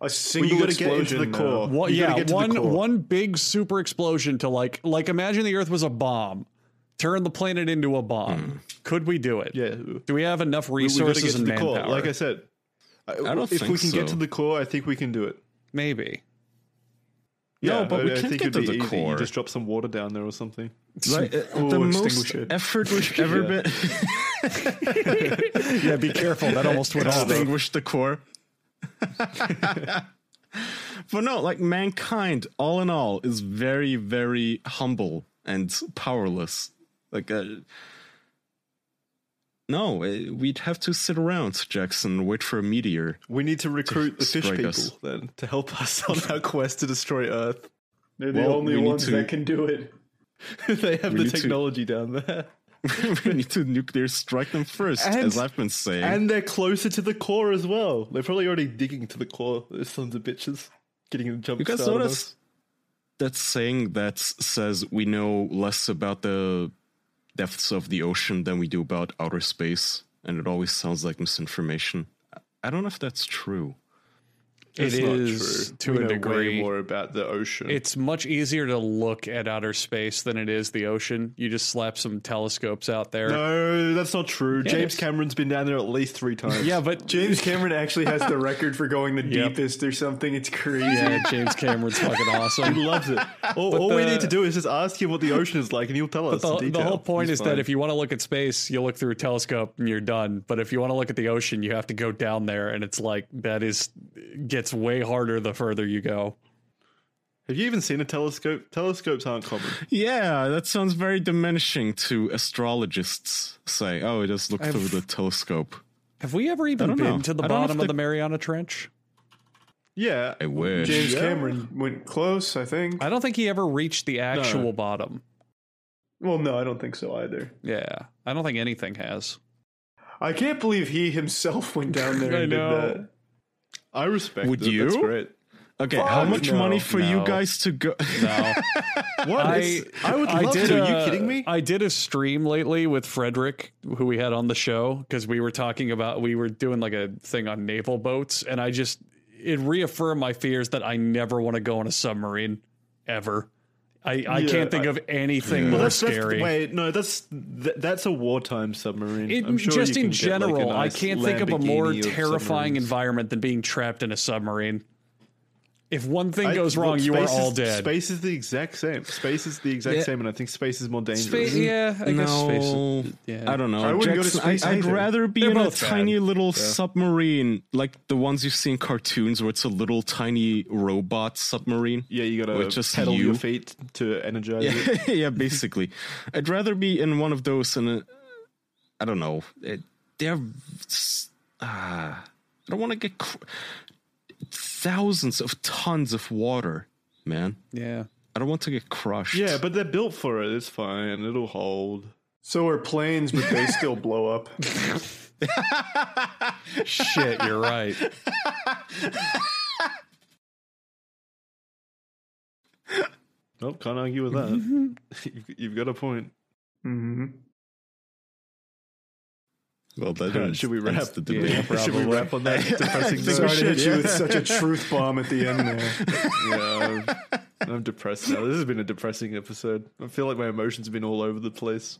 A Well, single you got to get explosion. into the core. What, You yeah, get to the one core. one big super explosion to like like imagine the Earth was a bomb, turn the planet into a bomb. Could we do it? Yeah, Do we have enough we, we to resources get to and the core. manpower? Like I said, I, don't if think we can get to the core, I think we can do it. Maybe. No, but we I, I can't think get to the easy. You core. just drop some water down there or something. Right, uh, Oh, the most it. effort we've ever Yeah. been Yeah, be careful. That almost went off. extinguish the core. but no, like mankind, all in all, is very, very humble and powerless. Like, uh, no, uh, we'd have to sit around, Jackson, wait for a meteor. We need to recruit the fish people us. then to help us on our quest to destroy Earth. They're the Well, only ones to- that can do it. they have We the need to- technology down there, we need to nuclear strike them first, And- as I've been saying. and they're closer to the core as well. They're probably already digging to the core. Those sons of bitches, getting them jump You guys notice- that saying that says we know less about the depths of the ocean than we do about outer space, and it always sounds like misinformation. I don't know if that's true. It It's not true. to We a degree. more about the ocean. It's much easier to look at outer space than it is the ocean. You just slap some telescopes out there. no, that's not true. Yeah, James Cameron's been down there at least three times. Yeah, but James Cameron actually has the record for going the Yep. deepest or something. It's crazy. yeah, James Cameron's fucking awesome. He loves it. All, all we need to do is just ask him what the ocean is like, and he'll tell us. The, the whole point He's is that if you want to look at space, you look through a telescope and you're done. But if you want to look at the ocean, you have to go down there, and it's like that is gets way harder the further you go. have you even seen a telescope? Telescopes aren't common. Yeah, that sounds very diminishing to astrologists. Say, oh, just look I've- through the telescope. Have we ever even been know. to the I don't know bottom of the- the Mariana Trench? Yeah, I wish. James Yeah. Cameron went close, I think. I don't think he ever reached the actual No. bottom. Well, no, I don't think so either. Yeah, I don't think anything has. I can't believe he himself went down there I and know. Did that. I respect. Would it. That's you? great. Okay, how much no, money for you guys to go? No, What? I I would I love did to. Are you kidding me? I did a stream lately with Frederick, who we had on the show, because we were talking about we were doing like a thing on naval boats, and I just it reaffirmed my fears that I never want to go on a submarine ever. I, I Yeah, can't think I- of anything Well, more that's, that's scary. wait, no, that's th- that's a wartime submarine. It- I'm sure just in can get, like, a general, I can't think of a more terrifying submarines. environment than being trapped in a submarine. If one thing I- goes look, wrong, you are space all is- dead. Space is the exact same. Space is the exact Yeah. same, and I think space is more dangerous. Space, yeah, I guess space. no, is- Yeah, I don't know. I wouldn't go to space I, would rather be They're in a both bad. tiny little submarine, like the ones you see in cartoons, where it's a little tiny robot submarine. Yeah, you gotta just pedal you. your feet to energize it. Yeah, yeah, basically. I'd rather be in one of those and I don't know. It, they're s- ah, I don't want to get cr- thousands of tons of water, man. yeah. I don't want to get crushed. Yeah, but they're built for it. It's fine. It'll hold. So are planes, but they still blow up. Shit, you're right. Nope, can't argue with that. you've, you've got a point. hmm well, that Alright, ends- should we ends wrap? the debate. Yeah, should we wrap on that depressing I think note? Sorry to hit you with such a truth bomb at the end there. yeah, I'm, I'm depressed now. This has been a depressing episode. I feel like my emotions have been all over the place.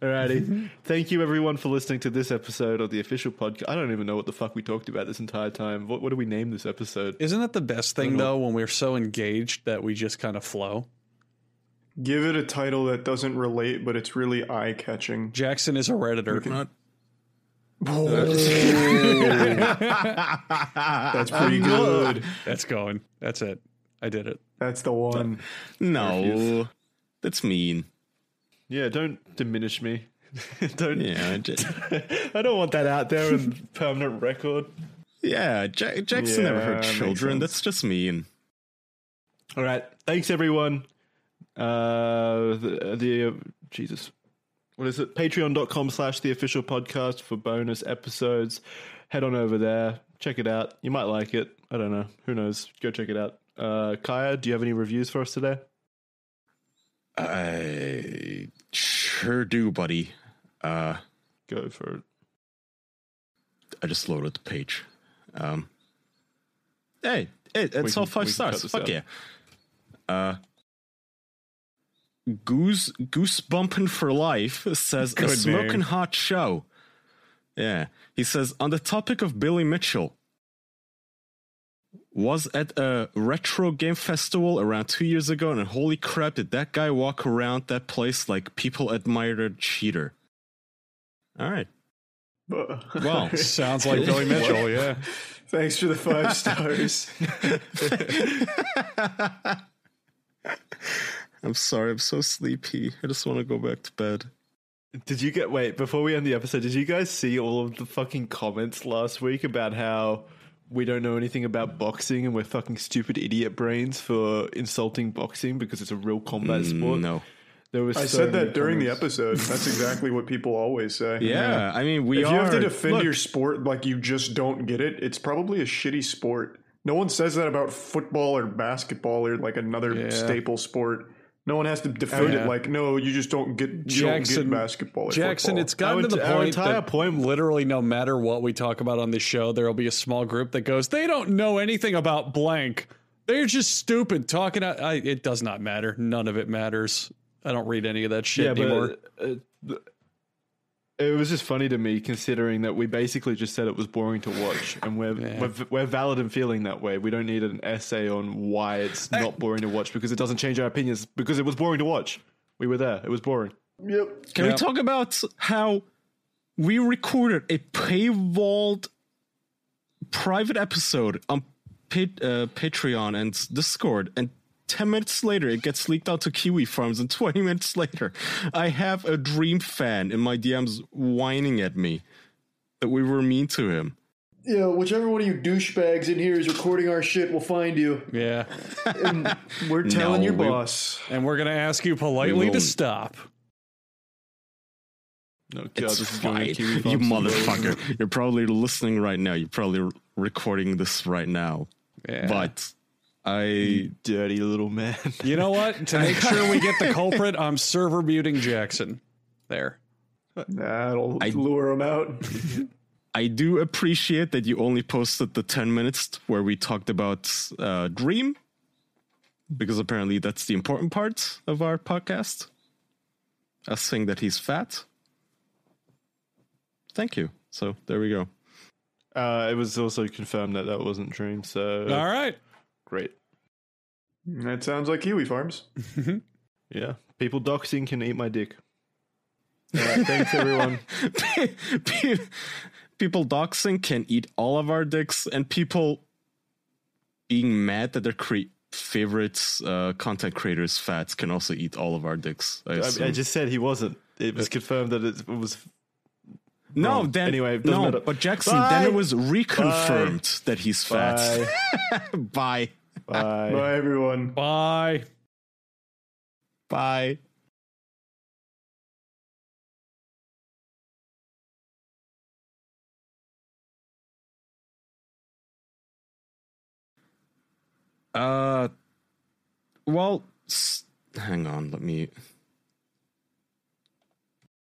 Alrighty. Thank you everyone for listening to this episode of the official podcast. I don't even know what the fuck we talked about this entire time. What, what do we name this episode? Isn't that the best thing though when we're so engaged that we just kind of flow? Give it a title that doesn't relate, but it's really eye catching. Jackson is a redditor. Not- That's pretty good. That's going. That's it. I did it. That's the one. no, that's mean. Yeah, don't diminish me. don't. Yeah, J- I don't want that out there in permanent record. yeah. Ja- Jackson never Yeah, heard makes children. That's just mean. All right. Thanks, everyone. Uh, the, the uh, Jesus. What is it? Patreon.com slash the official podcast for bonus episodes. Head on over there. Check it out. You might like it. I don't know. Who knows? Go check it out. Uh, Kaya, do you have any reviews for us today? I sure do, buddy. Uh, Go for it. I just loaded the page. Um, hey, hey, it's all five stars. Fuck out. yeah. Uh, Goose Goosebumpin' for Life says a smoking name. hot show. Yeah, he says on the topic of Billy Mitchell. Was at a retro game festival around two years ago, and holy crap, did that guy walk around that place like people admired a cheater? All right. Well, Sounds like Billy Mitchell. Yeah. Thanks for the five stars. I'm sorry, I'm so sleepy. I just want to go back to bed. Did you get wait before we end the episode? Did you guys see all of the fucking comments last week about how we don't know anything about boxing and we're fucking stupid idiot brains for insulting boxing because it's a real combat sport? Mm, No. there was. I so said many that during the episode. That's exactly what people always say. Yeah, I mean, we If are. you have to defend look, your sport like you just don't get it, it's probably a shitty sport. No one says that about football or basketball or like another Yeah. staple sport. No one has to defend yeah. it like, no, you just don't get you Jackson- don't get basketball. Or Jackson, football. it's gotten Our to the ent- our point entire that point- literally no matter what we talk about on this show, there will be a small group that goes, they don't know anything about blank. They're just stupid talking. Out, I, it does not matter. None of it matters. I don't read any of that shit yeah, anymore. but uh, th- it was just funny to me considering that we basically just said it was boring to watch, and we're Yeah. we're, we're valid in feeling that way. We don't need an essay on why it's not boring to watch because it doesn't change our opinions. Because it was boring to watch. We were there. It was boring. Yep. Can Yeah. we talk about how we recorded a paywalled private episode on Pat- uh, Patreon and Discord, and 10 minutes later it gets leaked out to Kiwi Farms, and 20 minutes later I have a Dream fan in my DMs whining at me that we were mean to him. Yeah, whichever one of you douchebags in here is recording our shit will find you. yeah. And we're telling No, your we- boss. And we're going to ask you politely to stop. No, God, It's this is going fine. You motherfucker. You're probably listening right now. You're probably recording this right now. Yeah. But I Dirty little man. you know what? To make sure we get the culprit, I'm server muting Jackson. There. That'll I- lure him out. I do appreciate that you only posted the 10 minutes where we talked about uh, Dream, because apparently that's the important part of our podcast. Us saying that he's fat. Thank you. So there we go. Uh, it was also confirmed that that wasn't Dream. So All right. great. That sounds like Kiwi Farms. Yeah, people doxing can eat my dick. All right, thanks everyone. people doxing can eat all of our dicks, and people being mad that their cre- favorite uh, content creators fats can also eat all of our dicks. I I. I just said he wasn't. It was confirmed that it was. no, wrong. then Anyway, no, matter. but Jackson, Bye. then it was reconfirmed that he's fat. Bye. Bye. Bye. Bye, everyone. Bye. Bye. Uh, well, hang on. Let me